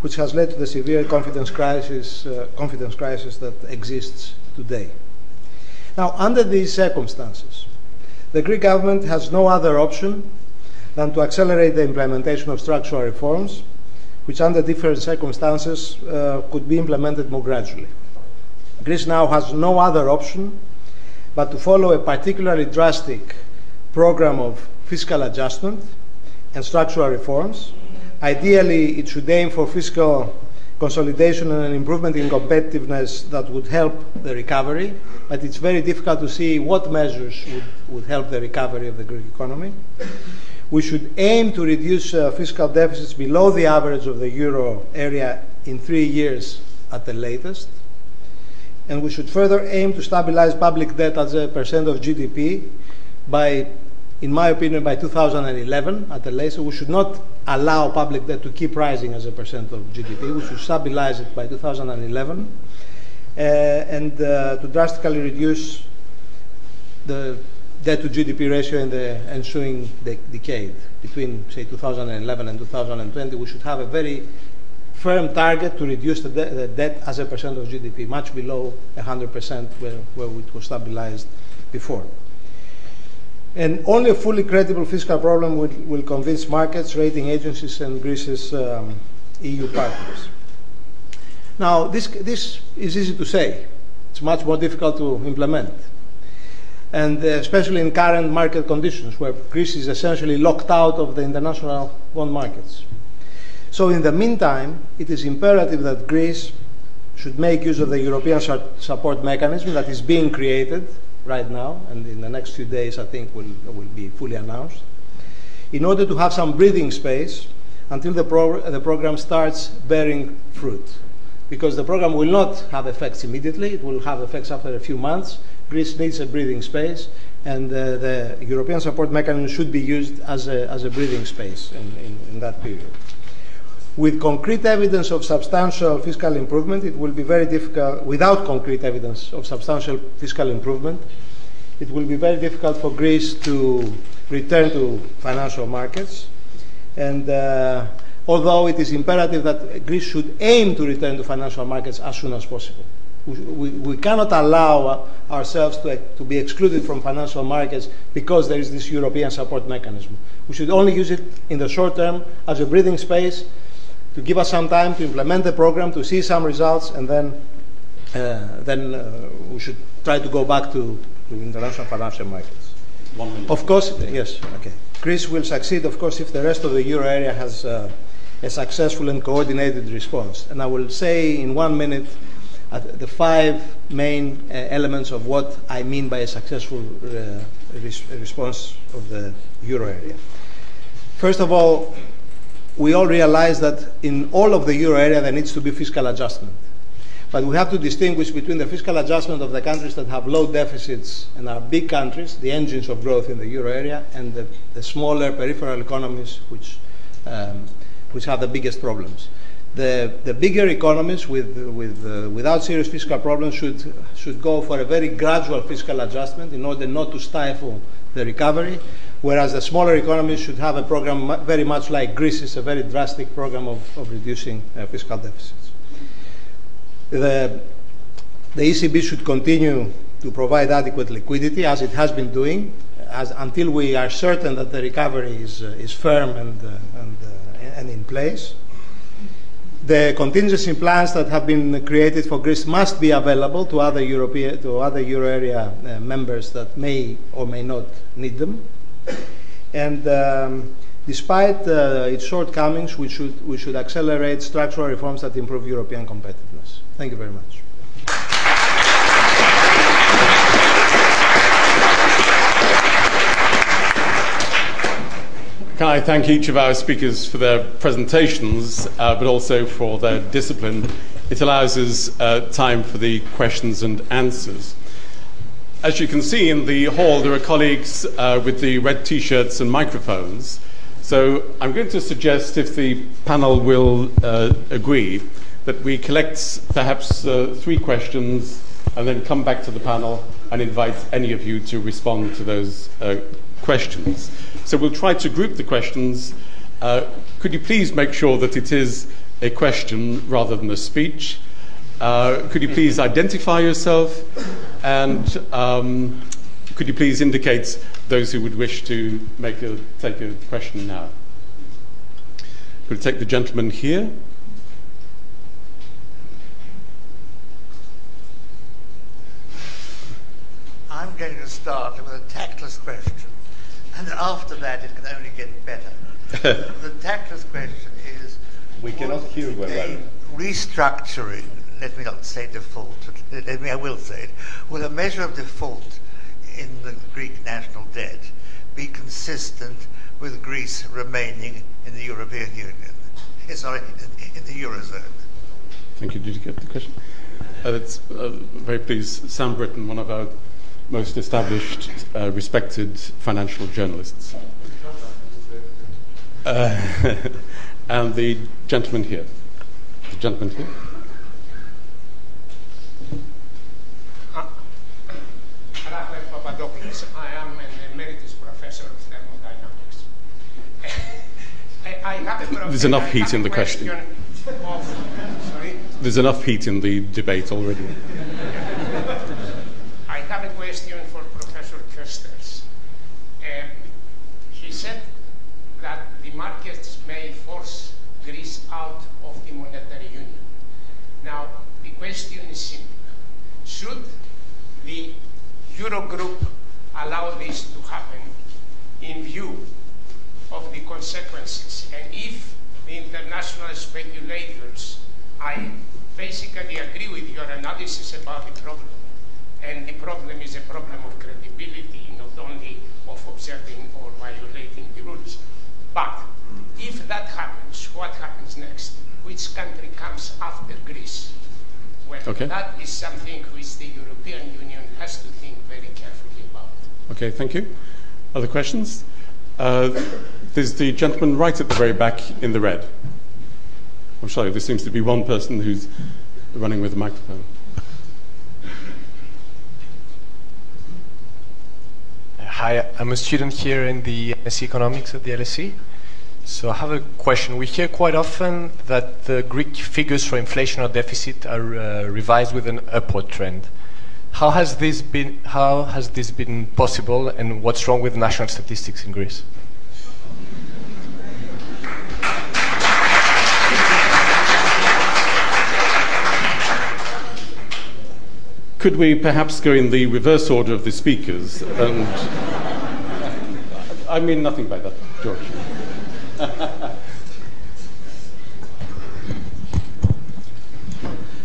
which has led to the severe confidence crisis, uh, confidence crisis that exists today. Now, under these circumstances, the Greek government has no other option than to accelerate the implementation of structural reforms, which under different circumstances uh, could be implemented more gradually. Greece now has no other option but to follow a particularly drastic program of fiscal adjustment and structural reforms. Ideally, it should aim for fiscal consolidation and an improvement in competitiveness that would help the recovery, but it's very difficult to see what measures would, would help the recovery of the Greek economy. We should aim to reduce uh, fiscal deficits below the average of the euro area in three years at the latest. And we should further aim to stabilize public debt as a percent of GDP by in my opinion, by 2011 at the latest. We should not allow public debt to keep rising as a percent of GDP. We should stabilize it by 2011 uh, and uh, to drastically reduce the debt to GDP ratio in the ensuing de- decade. Between, say, 2011 and 2020, we should have a very firm target to reduce the, de- the debt as a percent of GDP, much below 100% where, where it was stabilized before. And only a fully credible fiscal problem will, will convince markets, rating agencies, and Greece's um, EU partners. Now, this, this is easy to say. It's much more difficult to implement. And uh, especially in current market conditions where Greece is essentially locked out of the international bond markets. So, in the meantime, it is imperative that Greece should make use of the European support mechanism that is being created right now, and in the next few days, I think, will, will be fully announced, in order to have some breathing space until the, pro- the program starts bearing fruit. Because the program will not have effects immediately, it will have effects after a few months. Greece needs a breathing space, and the European support mechanism should be used as a, as a breathing space in, in, in that period. With concrete evidence of substantial fiscal improvement, it will be very difficult, without concrete evidence of substantial fiscal improvement, it will be very difficult for Greece to return to financial markets. And uh, although it is imperative that Greece should aim to return to financial markets as soon as possible. We, we, cannot allow ourselves to, to be excluded from financial markets because there is this European support mechanism. We should only use it in the short term as a breathing space to give us some time to implement the program, to see some results, and then, uh, then uh, we should try to go back to, to international financial markets. One minute. Of course, yes, okay. Greece will succeed, of course, if the rest of the euro area has uh, a successful and coordinated response. And I will say in one minute uh, the five main uh, elements of what I mean by a successful uh, res- response of the euro area. First of all, we all realize that in all of the euro area there needs to be fiscal adjustment. But we have to distinguish between the fiscal adjustment of the countries that have low deficits and are big countries, the engines of growth in the euro area, and the, the smaller peripheral economies which, um, which have the biggest problems. The, bigger economies uh, without serious fiscal problems should, go for a very gradual fiscal adjustment in order not to stifle the recovery, whereas the smaller economies should have a program very much like Greece's, a very drastic program of, reducing uh, fiscal deficits. The, ECB should continue to provide adequate liquidity as it has been doing until we are certain that the recovery is, uh, firm and in place. The contingency plans that have been created for Greece must be available to other European, to other euro area uh, members that may or may not need them. And um, despite uh, its shortcomings, we should, we should accelerate structural reforms that improve European competitiveness. Thank you very much. Can I thank each of our speakers for their presentations, uh, but also for their discipline? It allows us uh, time for the questions and answers. As you can see in the hall, there are colleagues uh, with the red t shirts and microphones. So I'm going to suggest, if the panel will uh, agree, that we collect perhaps uh, three questions and then come back to the panel and invite any of you to respond to those uh, questions. So we'll try to group the questions. Uh, could you please make sure that it is a question rather than a speech? Uh, could you please identify yourself? And um, could you please indicate those who would wish to make a, take a question now? Could we take the gentleman here? I'm going to start with a tactless question, and after that it can only get better. the tactless question is We cannot hear would very a well. restructuring, let me not say default, let me, I will say it, will a measure of default in the Greek national debt be consistent with Greece remaining in the European Union? Eh, Sorry, in, in the Eurozone. Thank you. Did you get the question? Uh, it's uh, very pleased. Sam Brittan, one of our most established, uh, respected financial journalists. Uh, and the gentleman here. The gentleman here. I am an emeritus professor of thermodynamics. I, There's enough heat in the question. of-? There's enough heat in the debate already. I have a question for Professor Koesters. Um, he said that the markets may force Greece out of the monetary union. Now, the question is simple. Should the Eurogroup allow this to happen in view of the consequences. And if the international speculators, I basically agree with your analysis about the problem. And the problem is a problem of credibility, not only of observing or violating the rules. But if that happens, what happens next? Which country comes after Greece? Well, Okay. that is something which the European Union has to think very carefully about. Okay, thank you. Other questions? Uh, there's the gentleman right at the very back in the red. I'm sorry, there seems to be one person who's running with a microphone. Hi, I'm a student here in the MSc Economics at the LSE. So I have a question. We hear quite often that the Greek figures for inflation or deficit are uh, revised with an upward trend. How has this been? How has this been possible, and what's wrong with national statistics in Greece? Could we perhaps go in the reverse order of the speakers? And I mean nothing by that, George.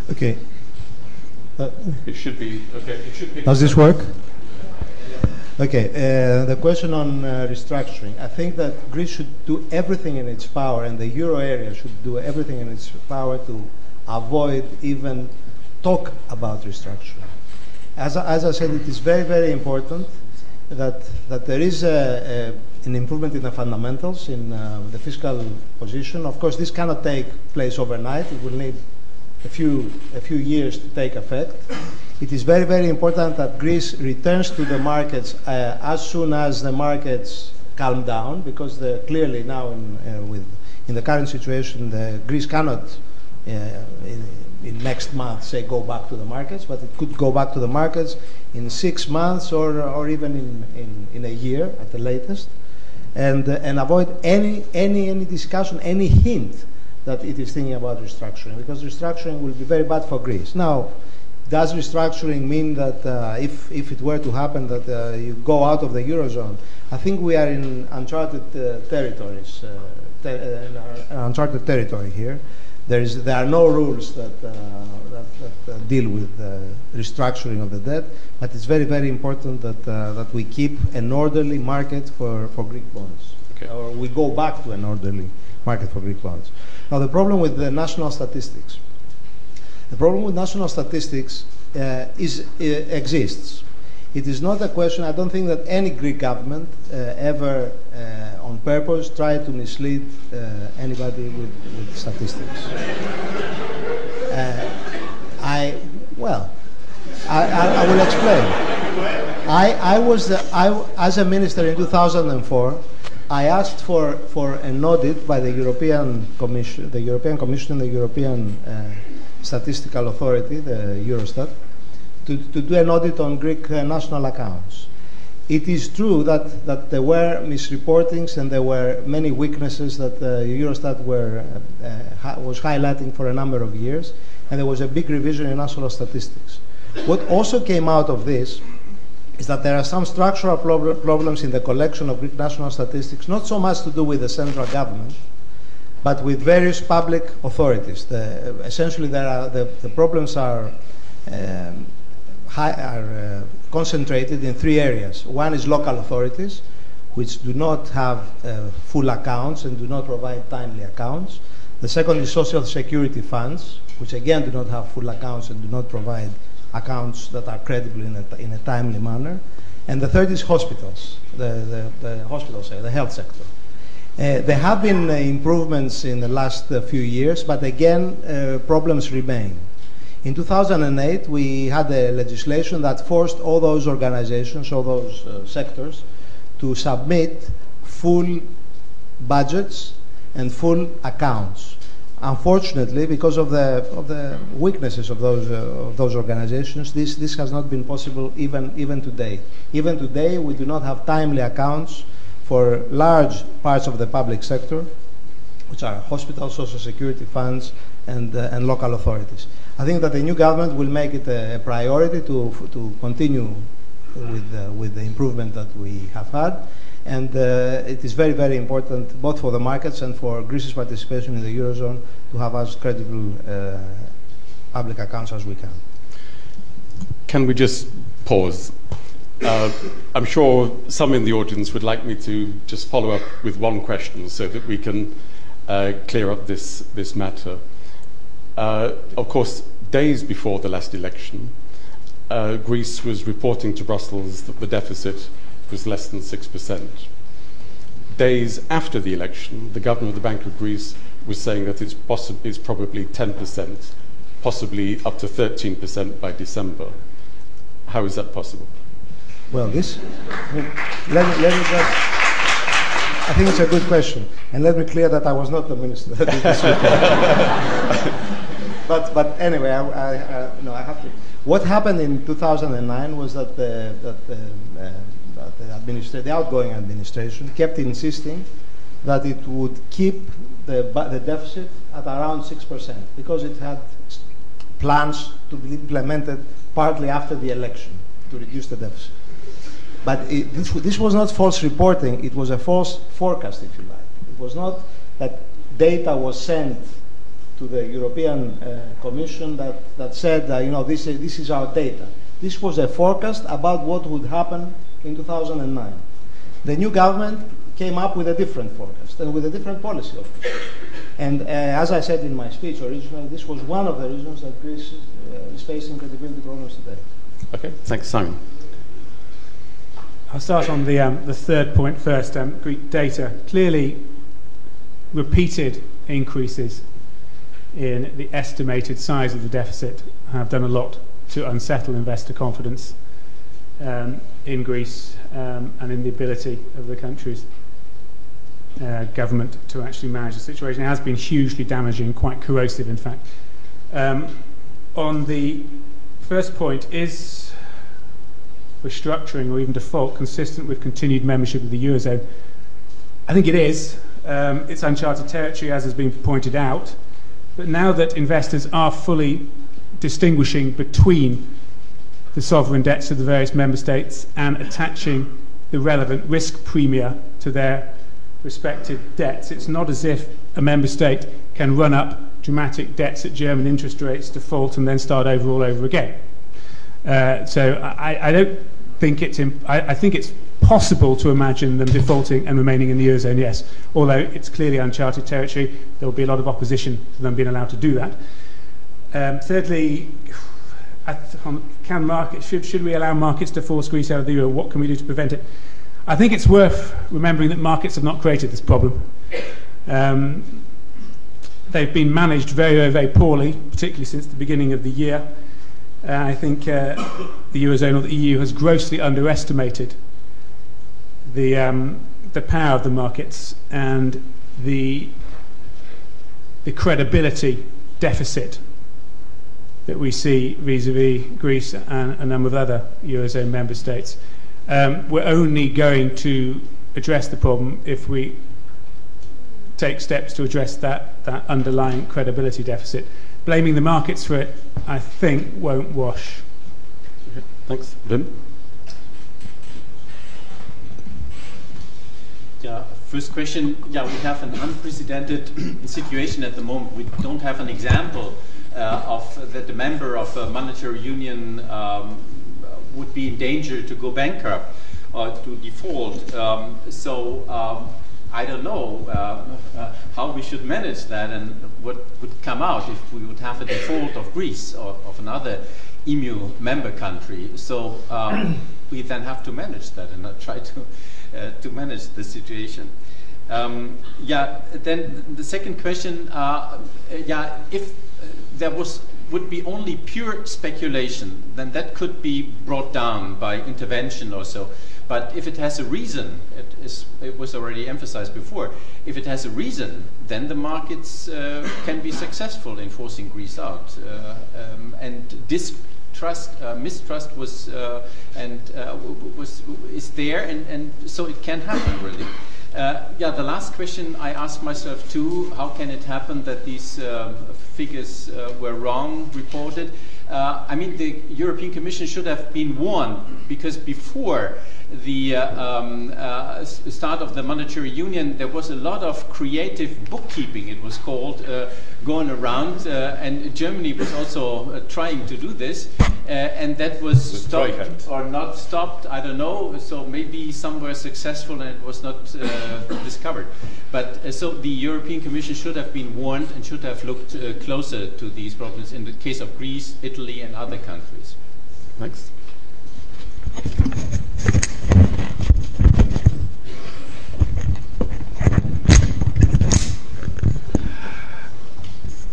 Okay. Uh, It should be okay. It should be. Does this work? Okay, uh, the question on uh, restructuring. I think that Greece should do everything in its power, and the euro area should do everything in its power to avoid even talk about restructuring. As, as I said, it is very, very important that, that there is a, a, an improvement in the fundamentals, in uh, the fiscal position. Of course, this cannot take place overnight. It will need a few, a few years to take effect. It is very, very important that Greece returns to the markets uh, as soon as the markets calm down, because clearly now in, uh, with, in the current situation, Greece cannot in, in next month say go back to the markets, but it could go back to the markets in six months or, or even in, in, in a year at the latest, and, uh, and avoid any, any, any discussion, any hint that it is thinking about restructuring, because restructuring will be very bad for Greece. Now, does restructuring mean that uh, if, if it were to happen that uh, you go out of the eurozone? I think we are in uncharted uh, territories, uh, te- uh, in our- uncharted territory here. There is there are no rules that uh, that, that uh, deal with restructuring of the debt, but it's very very important that uh, that we keep an orderly market for, for Greek bonds, Okay. or we go back to an orderly market for Greek bonds. Now the problem with the national statistics. The problem with national statistics uh, is, uh, exists. It is not a question, I don't think that any Greek government uh, ever, uh, on purpose, tried to mislead uh, anybody with, with statistics. Uh, I, well, I, I, I will explain. I, I was, the, I, as a minister in 2004, I asked for, for an audit by the European Commission, the European Commission and the European uh, Statistical Authority, the Eurostat, to, to do an audit on Greek uh, national accounts. It is true that, that there were misreportings and there were many weaknesses that uh, Eurostat were, uh, ha- was highlighting for a number of years, and there was a big revision in national statistics. What also came out of this is that there are some structural prob- problems in the collection of Greek national statistics, not so much to do with the central government, but with various public authorities. The, essentially, there are, the, the problems are, um, high, are uh, concentrated in three areas. One is local authorities, which do not have uh, full accounts and do not provide timely accounts. The second is social security funds, which again do not have full accounts and do not provide accounts that are credible in a, in a timely manner. And the third is hospitals, the, the, the hospital sector, the health sector. Uh, there have been uh, improvements in the last uh, few years, but again, uh, problems remain. In 2008, we had a legislation that forced all those organizations, all those uh, sectors, to submit full budgets and full accounts. Unfortunately, because of the, of the weaknesses of those, uh, of those organizations, this, this has not been possible even, even today. Even today, we do not have timely accounts for large parts of the public sector, which are hospitals, social security funds, and, uh, and local authorities. I think that the new government will make it a, a priority to, to continue with, uh, with the improvement that we have had. And uh, it is very, very important both for the markets and for Greece's participation in the Eurozone to have as credible uh, public accounts as we can. Can we just pause? Uh, I'm sure some in the audience would like me to just follow up with one question so that we can uh, clear up this, this matter. Uh, of course, days before the last election, uh, Greece was reporting to Brussels that the deficit was less than 6%. Days after the election, the governor of the Bank of Greece was saying that it's, possi- it's probably 10%, possibly up to 13% by December. How is that possible? Well, this, let me, let me just, I think it's a good question. And let me clear that I was not the minister. but, but anyway, I, I, I, no, I have to. What happened in 2009 was that the, that the, uh, that the, administra- the outgoing administration kept insisting that it would keep the, the deficit at around 6% because it had plans to be implemented partly after the election to reduce the deficit. But it, this, this was not false reporting, it was a false forecast, if you like. It was not that data was sent to the European uh, Commission that, that said, uh, you know, this is, this is our data. This was a forecast about what would happen in 2009. The new government came up with a different forecast and with a different policy, of course. And uh, as I said in my speech originally, this was one of the reasons that Greece uh, is facing credibility problems today. Okay, thanks, Simon. I'll start on the, um, the third point first. Um, Greek data. Clearly, repeated increases in the estimated size of the deficit have done a lot to unsettle investor confidence um, in Greece um, and in the ability of the country's uh, government to actually manage the situation. It has been hugely damaging, quite corrosive, in fact. Um, on the first point, is restructuring or even default consistent with continued membership of the Eurozone? I think it is. Um, it's uncharted territory, as has been pointed out. But now that investors are fully distinguishing between the sovereign debts of the various member states and attaching the relevant risk premia to their respective debts, it's not as if a member state can run up dramatic debts at German interest rates, default, and then start over all over again. Uh, so I, I don't think it's imp- I, I think it's possible to imagine them defaulting and remaining in the eurozone. Yes, although it's clearly uncharted territory, there will be a lot of opposition to them being allowed to do that. Um, thirdly, can markets should, should we allow markets to force Greece out of the euro? What can we do to prevent it? I think it's worth remembering that markets have not created this problem. Um, they've been managed very, very, very poorly, particularly since the beginning of the year. Uh, I think uh, the Eurozone or the EU has grossly underestimated the, um, the power of the markets and the, the credibility deficit that we see vis-à-vis Greece and a number of other Eurozone member states. Um, we're only going to address the problem if we take steps to address that, that underlying credibility deficit. Blaming the markets for it, I think, won't wash. Thanks. Wim? Yeah, first question. Yeah, we have an unprecedented situation at the moment. We don't have an example uh, of that the member of a monetary union um, would be in danger to go bankrupt or to default. Um, so um, I don't know uh, uh, how we should manage that and what would come out if we would have a default of Greece or of another EMU member country. So um, we then have to manage that and try to to manage the situation. Um, yeah. Then the second question. Uh, yeah. If there was would be only pure speculation, then that could be brought down by intervention or so. But if it has a reason, it, is, it was already emphasized before, if it has a reason, then the markets uh, can be successful in forcing Greece out. Uh, um, and distrust, uh, mistrust was, uh, and, uh, was, is there, and, and so it can happen really. Uh, yeah, the last question I asked myself too: How can it happen that these uh, figures uh, were wrong reported? I mean, the European Commission should have been warned because before the um, start of the monetary union, there was a lot of creative bookkeeping, it was called, uh, going around, uh, and Germany was also uh, trying to do this, uh, and that was stopped or not stopped, I don't know. So maybe some were successful and it was not discovered. But so the European Commission should have been warned and should have looked closer to these problems in the case of Greece, Italy, and other countries. Thanks.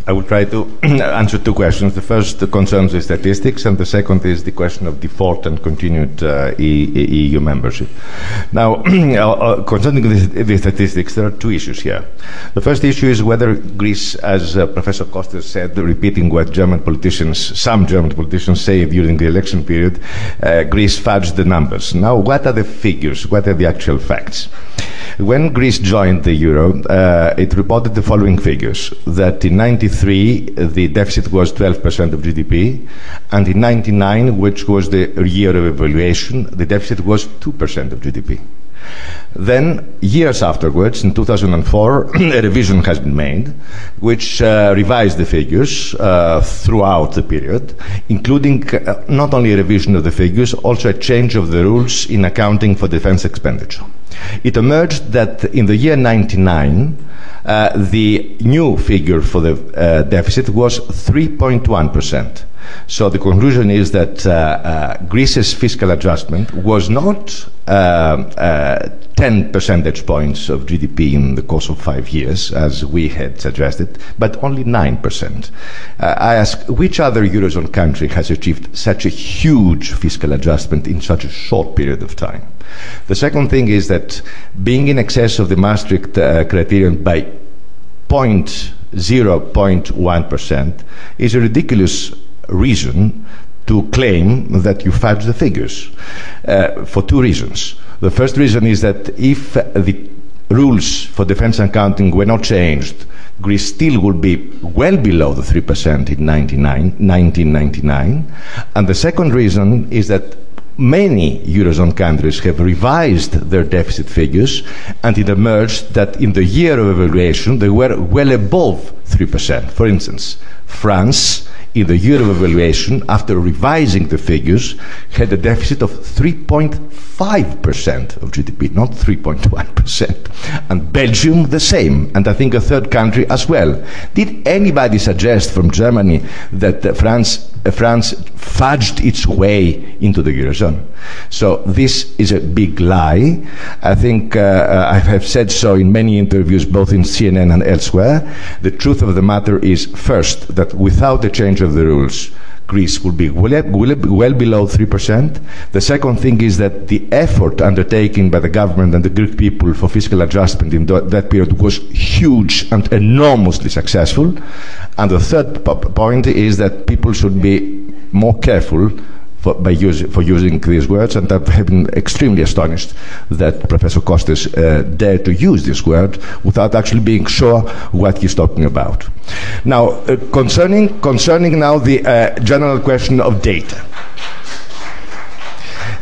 I will try to answer two questions. The first concerns the statistics, and the second is the question of default and continued uh, EU membership. Now, uh, uh, concerning the, the, statistics, there are two issues here. The first issue is whether Greece, as uh, Professor Koesters said, repeating what German politicians, some German politicians say during the election period, uh, Greece fudged the numbers. Now, what are the figures? What are the actual facts? When Greece joined the euro, uh, it reported the following figures: that in 93 the deficit was 12% of GDP, and in 99, which was the year of evaluation, the deficit was 2% of GDP. Then, years afterwards, in 2004, a revision has been made, which uh, revised the figures uh, throughout the period, including uh, not only a revision of the figures, also a change of the rules in accounting for defense expenditure. It emerged that in the year 99, uh, the new figure for the uh, deficit was 3.1%. So the conclusion is that uh, uh, Greece's fiscal adjustment was not uh, uh 10 percentage points of GDP in the course of five years, as we had suggested, but only 9%. Uh, I ask, which other Eurozone country has achieved such a huge fiscal adjustment in such a short period of time? The second thing is that being in excess of the Maastricht uh, criterion by 0.1% is a ridiculous reason to claim that you fudge the figures uh, for two reasons. The first reason is that if the rules for defense accounting were not changed, Greece still would be well below the 3% in 1999. And the second reason is that many Eurozone countries have revised their deficit figures, and it emerged that in the year of evaluation they were well above 3%. For instance, France in the year of evaluation, after revising the figures, had a deficit of 3.5% of GDP, not 3.1%. And Belgium, the same, and I think a third country as well. Did anybody suggest from Germany that uh, France, uh, France fudged its way into the Eurozone? So this is a big lie. I think uh, uh I have said so in many interviews, both in CNN and elsewhere. The truth of the matter is, first, that without a change of the rules, Greece will be well, well, below 3%. The second thing is that the effort undertaken by the government and the Greek people for fiscal adjustment in that period was huge and enormously successful. And the third point is that people should be more careful for, by use, for using these words, and I have been extremely astonished that Professor Koesters uh, dared to use this word without actually being sure what he's talking about. Now, uh, concerning, concerning now the uh, general question of data.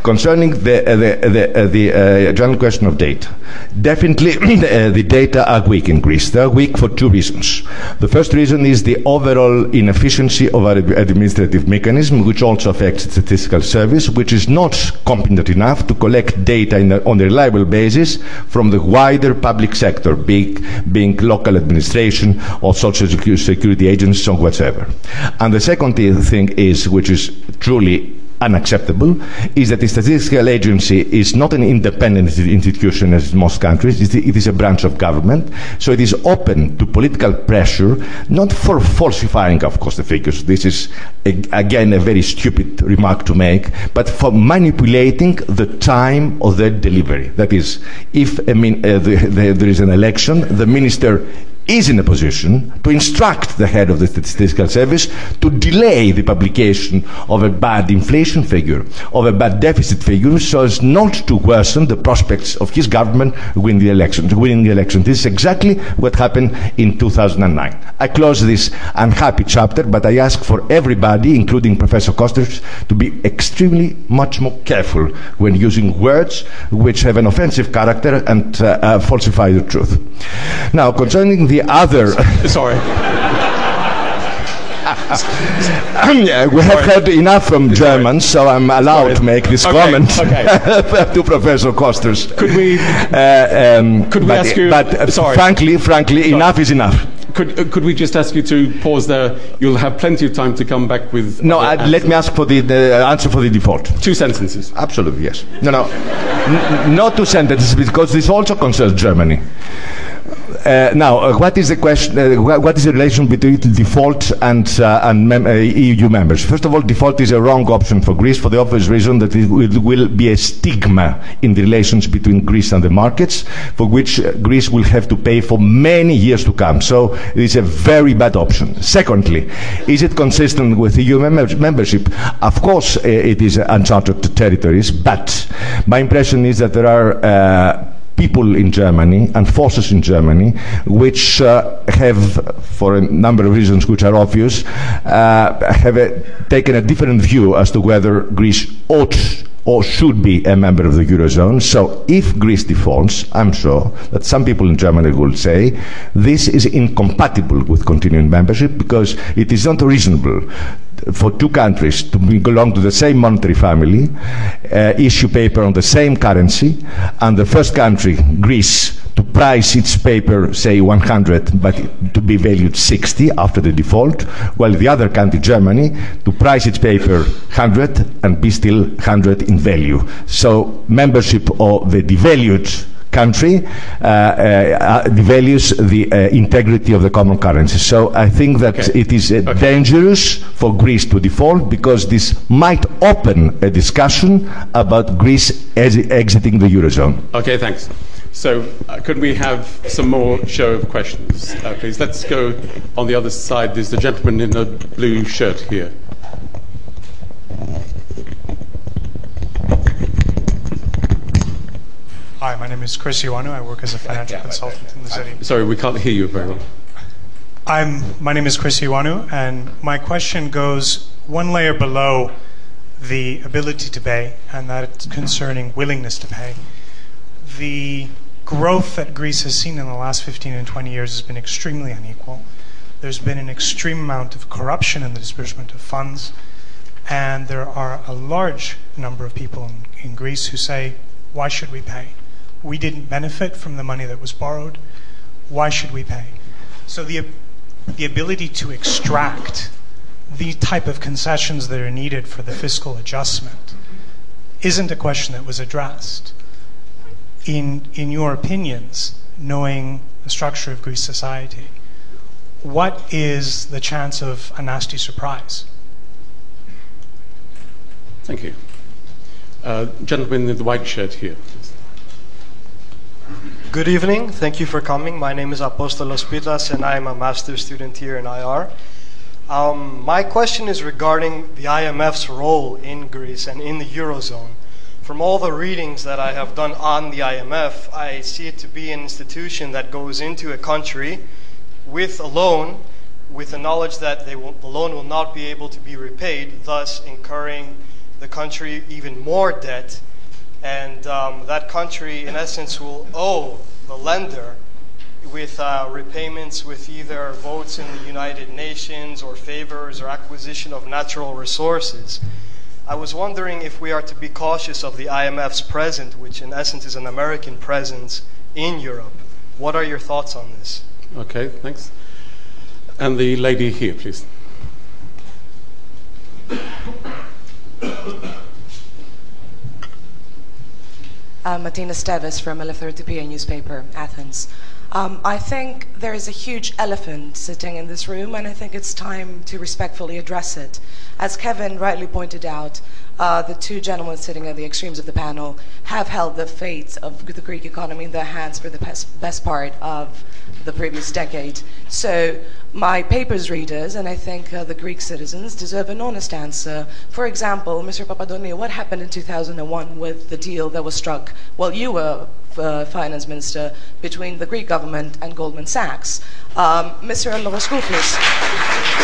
Concerning the, uh, the, uh, the uh, general question of data, definitely the data are weak in Greece. They are weak for two reasons. The first reason is the overall inefficiency of our administrative mechanism, which also affects the statistical service, which is not competent enough to collect data a, on a reliable basis from the wider public sector, being, being local administration or social security agencies or whatever. And the second thing is, which is truly unacceptable is that the statistical agency is not an independent institution as in most countries. It is a branch of government. So it is open to political pressure, not for falsifying, of course, the figures. This is, again, a very stupid remark to make, but for manipulating the time of their delivery. That is, if I mean, uh, the, the, there is an election, the minister is in a position to instruct the head of the statistical service to delay the publication of a bad inflation figure, of a bad deficit figure, so as not to worsen the prospects of his government winning the election. Winning the election. This is exactly what happened in 2009. I close this unhappy chapter, but I ask for everybody, including Professor Koesters, to be extremely much more careful when using words which have an offensive character and uh, uh, falsify the truth. Now, concerning the other. Sorry. we have heard enough from Germans, so I'm allowed Sorry. to make this Okay, comment okay. to Professor Koesters. Could we- Uh, um, Could we but, ask you- But uh, sorry. frankly, frankly, enough is enough. Could, uh, could we just ask you to pause there? You'll have plenty of time to come back with. No, uh, let me ask for the, the answer for the default. Two sentences. Absolutely, yes. No, no. N- not two sentences, because this also concerns Germany. Uh, now, uh, what is the question? Uh, wha- what is the relation between default and, uh, and mem- uh, EU members? First of all, default is a wrong option for Greece for the obvious reason that it will, will be a stigma in the relations between Greece and the markets, for which uh, Greece will have to pay for many years to come. So it is a very bad option. Secondly, is it consistent with EU mem- membership? Of course, it is uncharted territories, but my impression is that there are. People in Germany and forces in Germany which uh, have, for a number of reasons which are obvious, uh, have a, taken a different view as to whether Greece ought or should be a member of the Eurozone. So if Greece defaults, I'm sure that some people in Germany will say this is incompatible with continuing membership because it is not reasonable for two countries to belong to the same monetary family, uh, issue paper on the same currency, and the first country, Greece, to price its paper, say 100, but to be valued 60 after the default, while the other country, Germany, to price its paper 100 and be still 100 in value. So membership of the devalued country uh, uh, devalues the uh, integrity of the common currency. So I think that Okay. it is uh, dangerous for Greece to default because this might open a discussion about Greece ex- exiting the eurozone. Okay, thanks. So, uh, could we have some more show of questions, uh, please? Let's go on the other side. There's the gentleman in the blue shirt here. Hi, my name is Chris Iwanu. I work as a financial uh, consultant in the city. Sorry, we can't hear you very well. I'm, my name is Chris Iwanu, and my question goes one layer below the ability to pay, and that's concerning willingness to pay. The growth that Greece has seen in the last 15 and 20 years has been extremely unequal. There's been an extreme amount of corruption in the disbursement of funds, and there are a large number of people in, in Greece who say, Why should we pay? We didn't benefit from the money that was borrowed. Why should we pay? So the, the ability to extract the type of concessions that are needed for the fiscal adjustment isn't a question that was addressed. In, in your opinions, knowing the structure of Greek society, what is the chance of a nasty surprise? Thank you. Uh, gentleman in the white shirt here. Good evening. Thank you for coming. My name is Apostolos Pitas, and I'm a master's student here in IR. Um, my question is regarding the IMF's role in Greece and in the Eurozone. From all the readings that I have done on the IMF, I see it to be an institution that goes into a country with a loan, with the knowledge that will, the loan will not be able to be repaid, thus incurring the country even more debt and um, that country, in essence, will owe the lender with uh, repayments with either votes in the United Nations or favors or acquisition of natural resources. I was wondering if we are to be cautious of the IMF's presence, which in essence is an American presence in Europe. What are your thoughts on this? Okay, thanks. And the lady here, please. Uh, Matina Stevis from Eleftherotypia newspaper, Athens. Um, I think there is a huge elephant sitting in this room, and I think it's time to respectfully address it. As Kevin rightly pointed out, uh, the two gentlemen sitting at the extremes of the panel have held the fate of the Greek economy in their hands for the best, best part of the previous decade. So, my paper's readers, and I think uh, the Greek citizens, deserve an honest answer. For example, Mr. Papantoniou, what happened in 2001 with the deal that was struck while you were uh, finance minister between the Greek government and Goldman Sachs? Um, Mr. Alogoskoufis,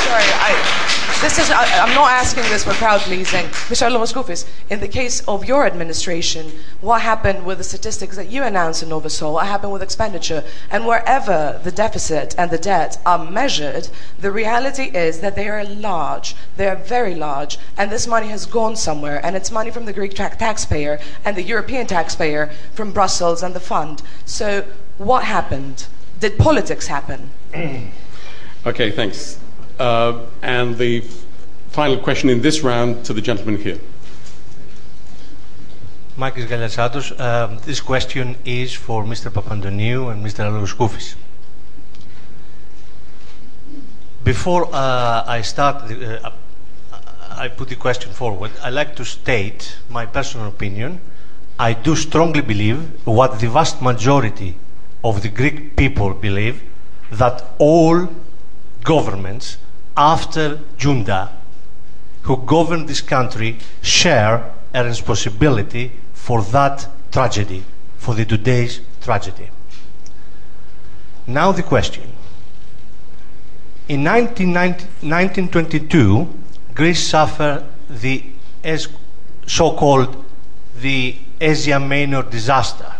sorry, I, this is, I, am not asking this for crowd pleasing. Mr. Alogoskoufis, in the case of your administration, what happened with the statistics that you announced and oversaw? What happened with expenditure? And wherever the deficit and the debt are measured, the reality is that they are large. They are very large. And this money has gone somewhere. And it's money from the Greek ta- taxpayer and the European taxpayer from Brussels and the fund. So, what happened? Did politics happen? okay, thanks. Uh, and the final question in this round to the gentleman here. Makis Galiasatos. Um, this question is for Mr. Papantoniou and Mr. Alogoskoufis. Before uh, I start, the, uh, I put the question forward, I'd like to state my personal opinion. I do strongly believe what the vast majority of the Greek people believe that all governments after junta who govern this country share a responsibility for that tragedy, for the today's tragedy. Now the question. In 1922, Greece suffered the so-called the Asia Minor disaster.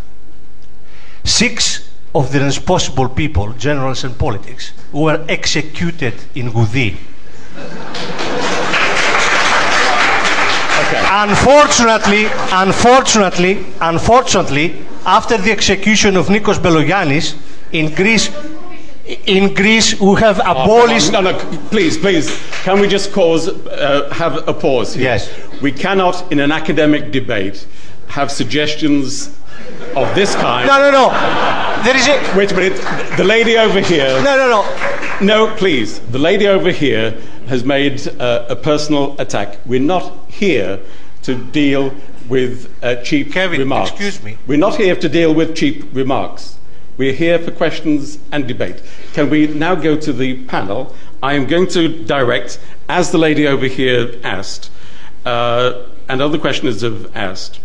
Six of the responsible people, generals and politics, were executed in Goudi. Okay. Unfortunately, unfortunately, unfortunately, after the execution of Nikos Belogiannis in Greece, in Greece we have oh, abolished. Oh, no, no, please, please, can we just cause, uh, have a pause? Here? Yes. We cannot, in an academic debate, have suggestions of this kind. No, no, no. There is a. Wait a minute. The lady over here. No, no, no. No, please. The lady over here has made uh, a personal attack. We're not here to deal with uh, cheap Kevin, remarks. Excuse me. We're not here to deal with cheap remarks. We're here for questions and debate. Can we now go to the panel? I am going to direct, as the lady over here asked, uh, and other questioners have asked,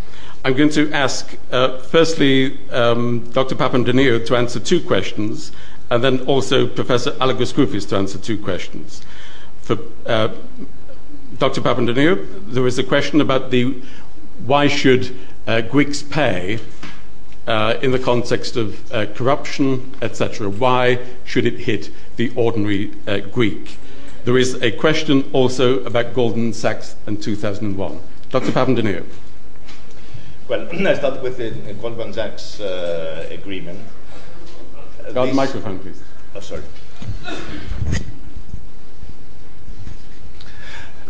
I'm going to ask, uh, firstly, um, Dr. Papantoniou to answer two questions, and then also Professor Alogoskoufis to answer two questions. For uh, Dr. Papantoniou, there was a question about the why should uh, pay uh, in the context of uh, corruption, etc. Why should it hit the ordinary uh, Greek? There is a question also about Goldman Sachs and 2001. Dr. Papantoniou. Well, I start with the Goldman Sachs uh, agreement. Got the microphone, please. Oh, sorry.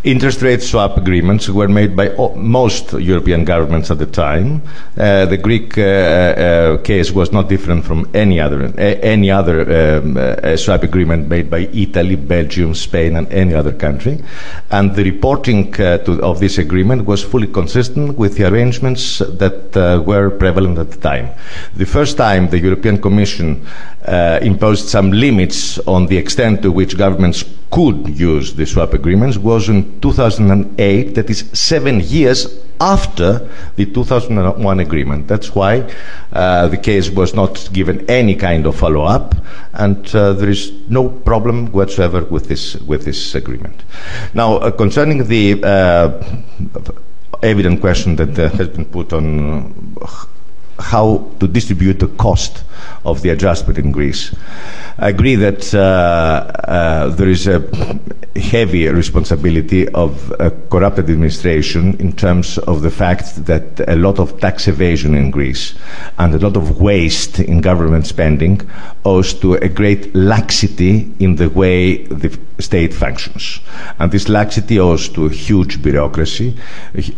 Interest rate swap agreements were made by most European governments at the time. Uh, the Greek uh, uh, case was not different from any other any other um, uh, swap agreement made by Italy, Belgium, Spain, and any other country. And the reporting uh, to, of this agreement was fully consistent with the arrangements that uh, were prevalent at the time. The first time the European Commission imposed some limits on the extent to which governments could use the swap agreements was in 2008, that is seven years after the 2001 agreement. That's why uh, the case was not given any kind of follow up, and uh, there is no problem whatsoever with this, with this agreement. Now, uh, concerning the uh, evident question that uh, has been put on how to distribute the cost of the adjustment in Greece. I agree that uh, uh, there is a heavy responsibility of a corrupt administration in terms of the fact that a lot of tax evasion in Greece and a lot of waste in government spending owes to a great laxity in the way the state functions. And this laxity owes to a huge bureaucracy,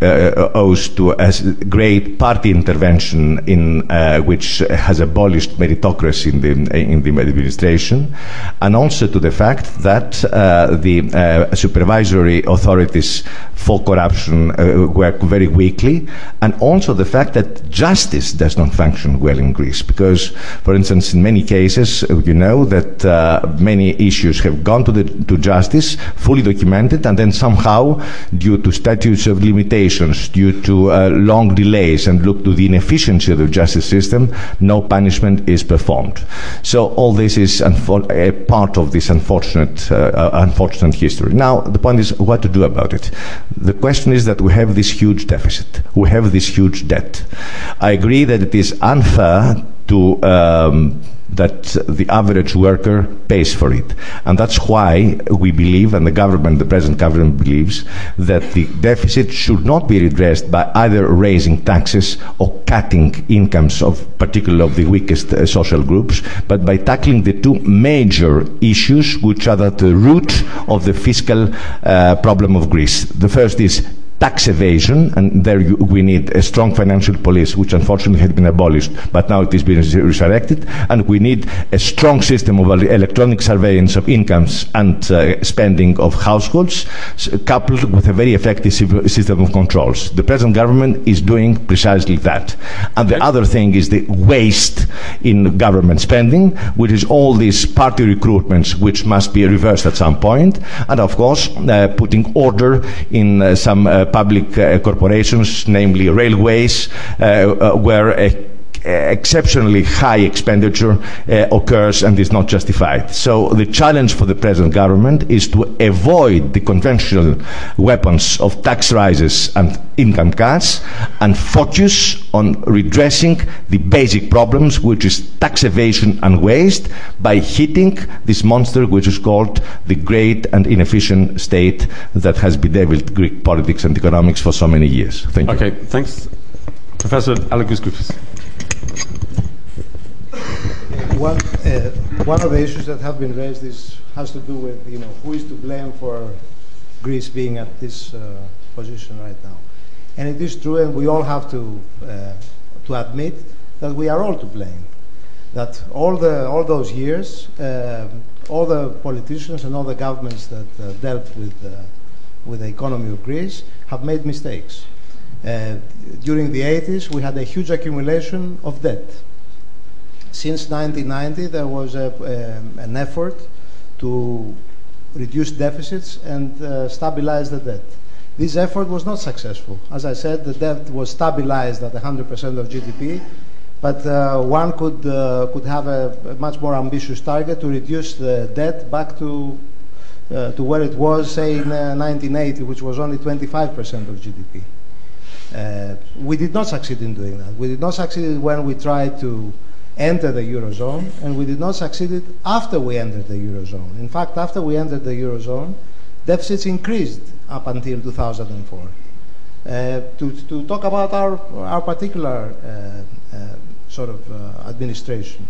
uh, owes to a great party intervention in uh, which has abolished meritocracy in the, in the administration, and also to the fact that uh, the uh, supervisory authorities for corruption uh, work very weakly, and also the fact that justice does not function well in Greece. Because, for instance, in many cases, uh, you know that uh, many issues have gone to, the, to justice, fully documented, and then somehow, due to statutes of limitations, due to uh, long delays, and look to the inefficiency of the justice system, no punishment is performed. So all this is unfo- a part of this unfortunate, uh, unfortunate history. Now, the point is what to do about it. The question is that we have this huge deficit. We have this huge debt. I agree that it is unfair to um, that the average worker pays for it. And that's why we believe, and the government, the present government believes, that the deficit should not be redressed by either raising taxes or cutting incomes of particularly of the weakest uh, social groups, but by tackling the two major issues which are at the root of the fiscal uh, problem of Greece. The first is tax evasion, and there you, we need a strong financial police, which unfortunately had been abolished, but now it is being resurrected, and we need a strong system of electronic surveillance of incomes and uh, spending of households, coupled with a very effective system of controls. The present government is doing precisely that. And the other thing is the waste in government spending, which is all these party recruitments, which must be reversed at some point, and of course, uh, putting order in uh, some uh, public uh, corporations, namely railways, uh, where a exceptionally high expenditure uh, occurs and is not justified. So the challenge for the present government is to avoid the conventional weapons of tax rises and income cuts and focus on redressing the basic problems, which is tax evasion and waste, by hitting this monster which is called the great and inefficient state that has bedeviled Greek politics and economics for so many years. Thank you. Okay, thanks. Professor Alogoskoufis. One, uh, one of the issues that have been raised is, has to do with you know, who is to blame for Greece being at this uh, position right now. And it is true, and we all have to, uh, to admit that we are all to blame. That all, the, all those years, uh, all the politicians and all the governments that uh, dealt with, uh, with the economy of Greece have made mistakes. During the 80s, we had a huge accumulation of debt since 1990, there was um, an effort to reduce deficits and uh, stabilize the debt. This effort was not successful. As I said, the debt was stabilized at 100% of GDP, but uh, one could, uh, could have a, much more ambitious target to reduce the debt back to, uh, to where it was, say, in 1980, uh, which was only 25% of GDP. Uh, we did not succeed in doing that. We did not succeed when we tried to enter the Eurozone, and we did not succeed after we entered the Eurozone. In fact, after we entered the Eurozone, deficits increased up until 2004. Uh, to, to talk about our, our particular uh, uh, sort of uh, administration.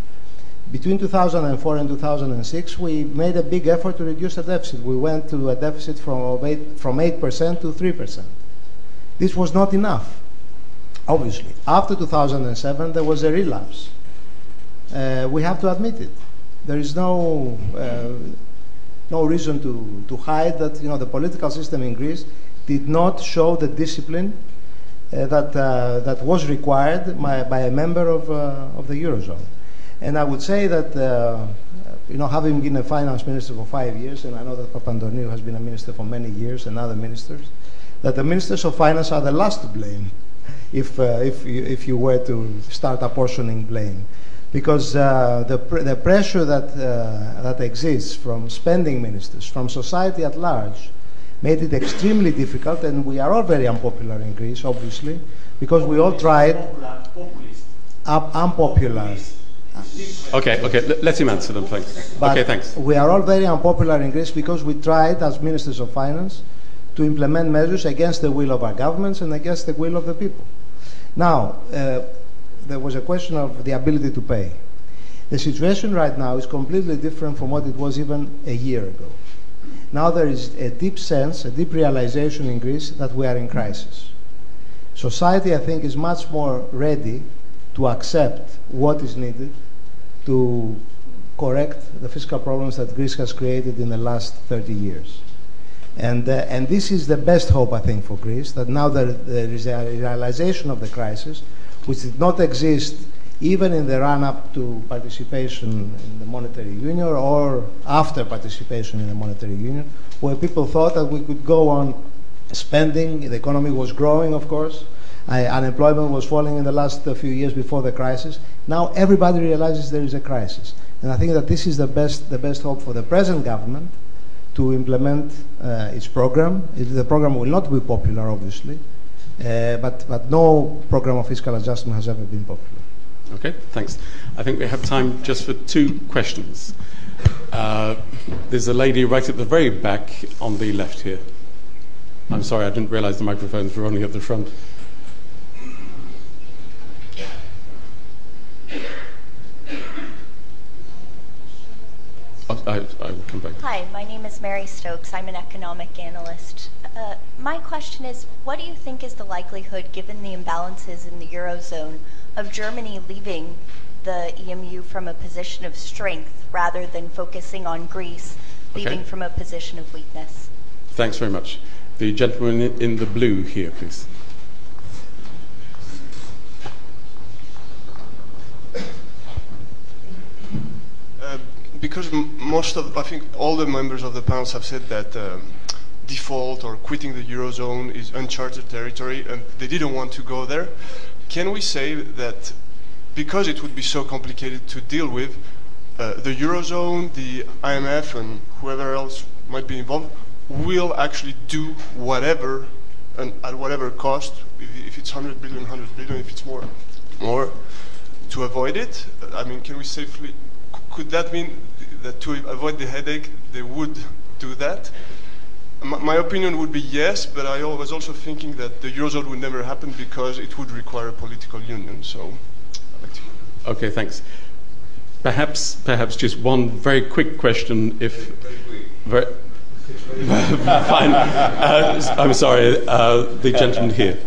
Between 2004 and 2006, we made a big effort to reduce the deficit. We went to a deficit from 8, from 8% to 3%. This was not enough, obviously. After 2007, there was a relapse uh, we have to admit it. There is no uh, no reason to, to hide that you know the political system in Greece did not show the discipline uh, that uh, that was required by, by a member of uh, of the eurozone. And I would say that uh, you know having been a finance minister for five years, and I know that Papantoniou has been a minister for many years, and other ministers, that the ministers of finance are the last to blame if if you, if you were to start apportioning blame because uh, the, pr- the pressure that, uh, that exists from spending ministers, from society at large, made it extremely difficult, and we are all very unpopular in Greece, obviously, because we all tried. Unpopular. Okay, okay, let, let him answer them, thanks. But okay, thanks. We are all very unpopular in Greece because we tried, as ministers of finance, to implement measures against the will of our governments and against the will of the people. Now, uh, there was a question of the ability to pay. The situation right now is completely different from what it was even a year ago. Now there is a deep sense, a deep realization in Greece that we are in crisis. Society, I think, is much more ready to accept what is needed to correct the fiscal problems that Greece has created in the last 30 years. And, uh, and this is the best hope, I think, for Greece, that now there, there is a realization of the crisis, which did not exist even in the run up to participation in the monetary union or after participation in the monetary union, where people thought that we could go on spending, the economy was growing, of course, unemployment was falling in the last uh, few years before the crisis. Now everybody realizes there is a crisis. And I think that this is the best, the best hope for the present government to implement uh, its program. It, the program will not be popular, obviously, uh, but, but no program of fiscal adjustment has ever been popular. Okay, thanks. I think we have time just for two questions. Uh, there's a lady right at the very back on the left here. I'm sorry, I didn't realize the microphones were only at the front. I, I will come back. Hi, my name is Mary Stokes. I'm an economic analyst. Uh, my question is what do you think is the likelihood, given the imbalances in the Eurozone, of Germany leaving the EMU from a position of strength rather than focusing on Greece leaving from a position of weakness? Thanks very much. The gentleman in the blue here, please. Uh, because most of, I think all the members of the panels have said that um, default or quitting the eurozone is uncharted territory, and they didn't want to go there. Can we say that because it would be so complicated to deal with, uh, the eurozone, the IMF, and whoever else might be involved will actually do whatever and at whatever cost, if, if it's 100 billion, 100 billion, if it's more, more, to avoid it? I mean, can we safely, could that mean that to avoid the headache, they would do that? My, my opinion would be yes, but I was also thinking that the Eurozone would never happen because it would require a political union, so I'd like to Okay, thanks. Perhaps, perhaps just one very quick question, if very, fine. Uh, I'm sorry, uh, the gentleman here.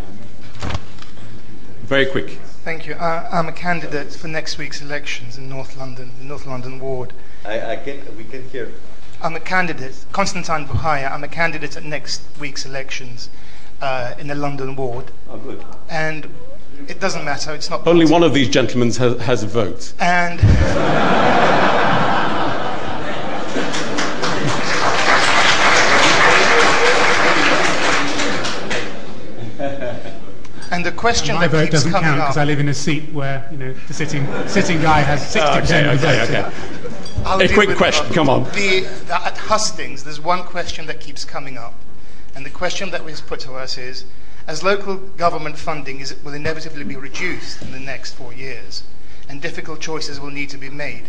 Very quick. Thank you. I, I'm a candidate for next week's elections in North London, the North London ward. I, I can, we can hear. I'm a candidate, Constantine Buhaya. I'm a candidate at next week's elections uh, in the London ward. Oh, good. And it doesn't matter. It's not. Only one of these gentlemen has, has a vote. And and the question My that vote keeps doesn't coming count because I live in a seat where you know the sitting sitting guy has sixty Okay, percent of the okay, vote. okay. I'll A quick question, it. come on. The, the, at Hustings, there's one question that keeps coming up. And the question that was put to us is as local government funding is, will inevitably be reduced in the next four years, and difficult choices will need to be made,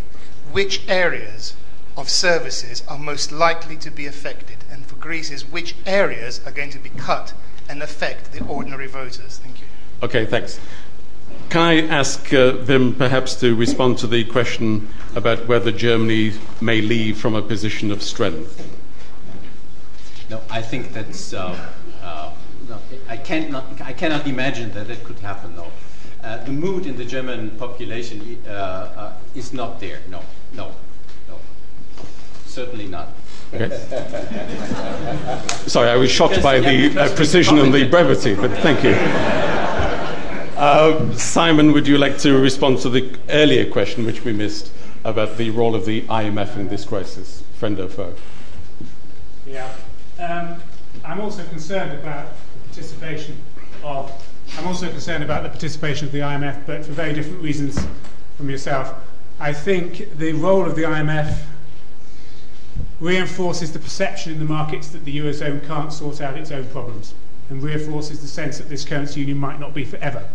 which areas of services are most likely to be affected? And for Greece, is which areas are going to be cut and affect the ordinary voters? Thank you. Okay, thanks. Can I ask uh, perhaps to respond to the question about whether Germany may leave from a position of strength? No, I think that's. Uh, uh, no, I can't. Not, I cannot imagine that that could happen. No, uh, the mood in the German population uh, uh, is not there. No, no, no, certainly not. Okay. Sorry, I was shocked Because- by the uh, precision and the brevity, but thank you. Uh, Simon, would you like to respond to the earlier question which we missed about the role of the IMF in this crisis, friend or foe? Yeah. Um, I'm also concerned about the participation of. I'm also concerned about the participation of the IMF, but for very different reasons from yourself. I think the role of the IMF reinforces the perception in the markets that the eurozone can't sort out its own problems, and reinforces the sense that this currency union might not be forever.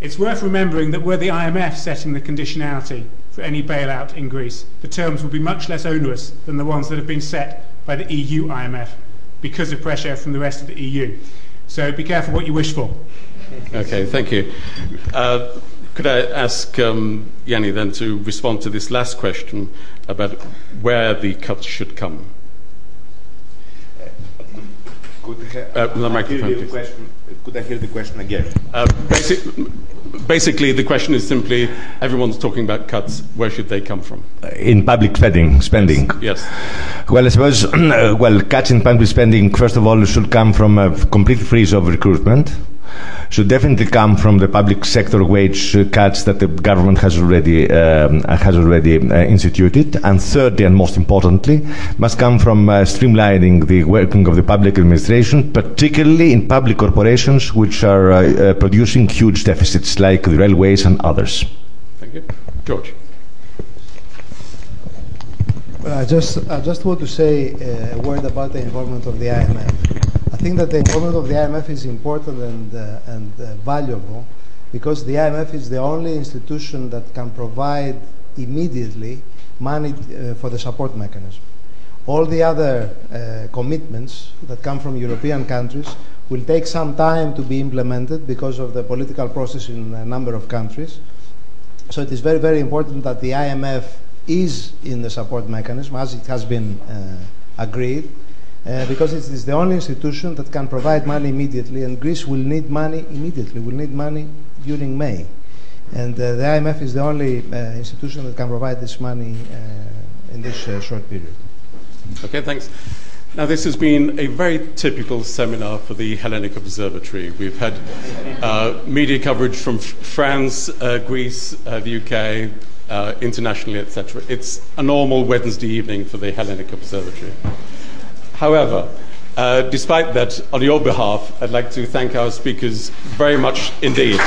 It's worth remembering that were the IMF setting the conditionality for any bailout in Greece, the terms would be much less onerous than the ones that have been set by the EU IMF because of pressure from the rest of the EU. So be careful what you wish for. Okay, thank you. Uh, could I ask um, Yanni then to respond to this last question about where the cuts should come? Could, Uh, the I hear the question, could I hear the question again? Uh, basic, basically, the question is simply everyone's talking about cuts. Where should they come from? In public spending, spending. Yes. Well, I suppose, well, cuts in public spending, first of all, should come from a complete freeze of recruitment. Should definitely come from the public sector wage cuts that the government has already um, has already uh, instituted, and thirdly, and most importantly, must come from uh, streamlining the working of the public administration, particularly in public corporations which are uh, uh, producing huge deficits, like the railways and others. Thank you. George. Well, I just, I just want to say uh, a word about the involvement of the IMF. I think that the involvement of the IMF is important and, uh, and uh, valuable because the IMF is the only institution that can provide immediately money uh, for the support mechanism. All the other uh, commitments that come from European countries will take some time to be implemented because of the political process in a number of countries. So it is very, very important that the IMF is in the support mechanism as it has been uh, agreed, uh, because it is the only institution that can provide money immediately, and Greece will need money immediately, will need money during May. And uh, the IMF is the only uh, institution that can provide this money uh, in this uh, short period. Okay, thanks. Now, this has been a very typical seminar for the Hellenic Observatory. We've had uh, media coverage from France, Greece, the UK, internationally, etc. It's a normal Wednesday evening for the Hellenic Observatory. However, uh, despite that, on your behalf, I'd like to thank our speakers very much indeed.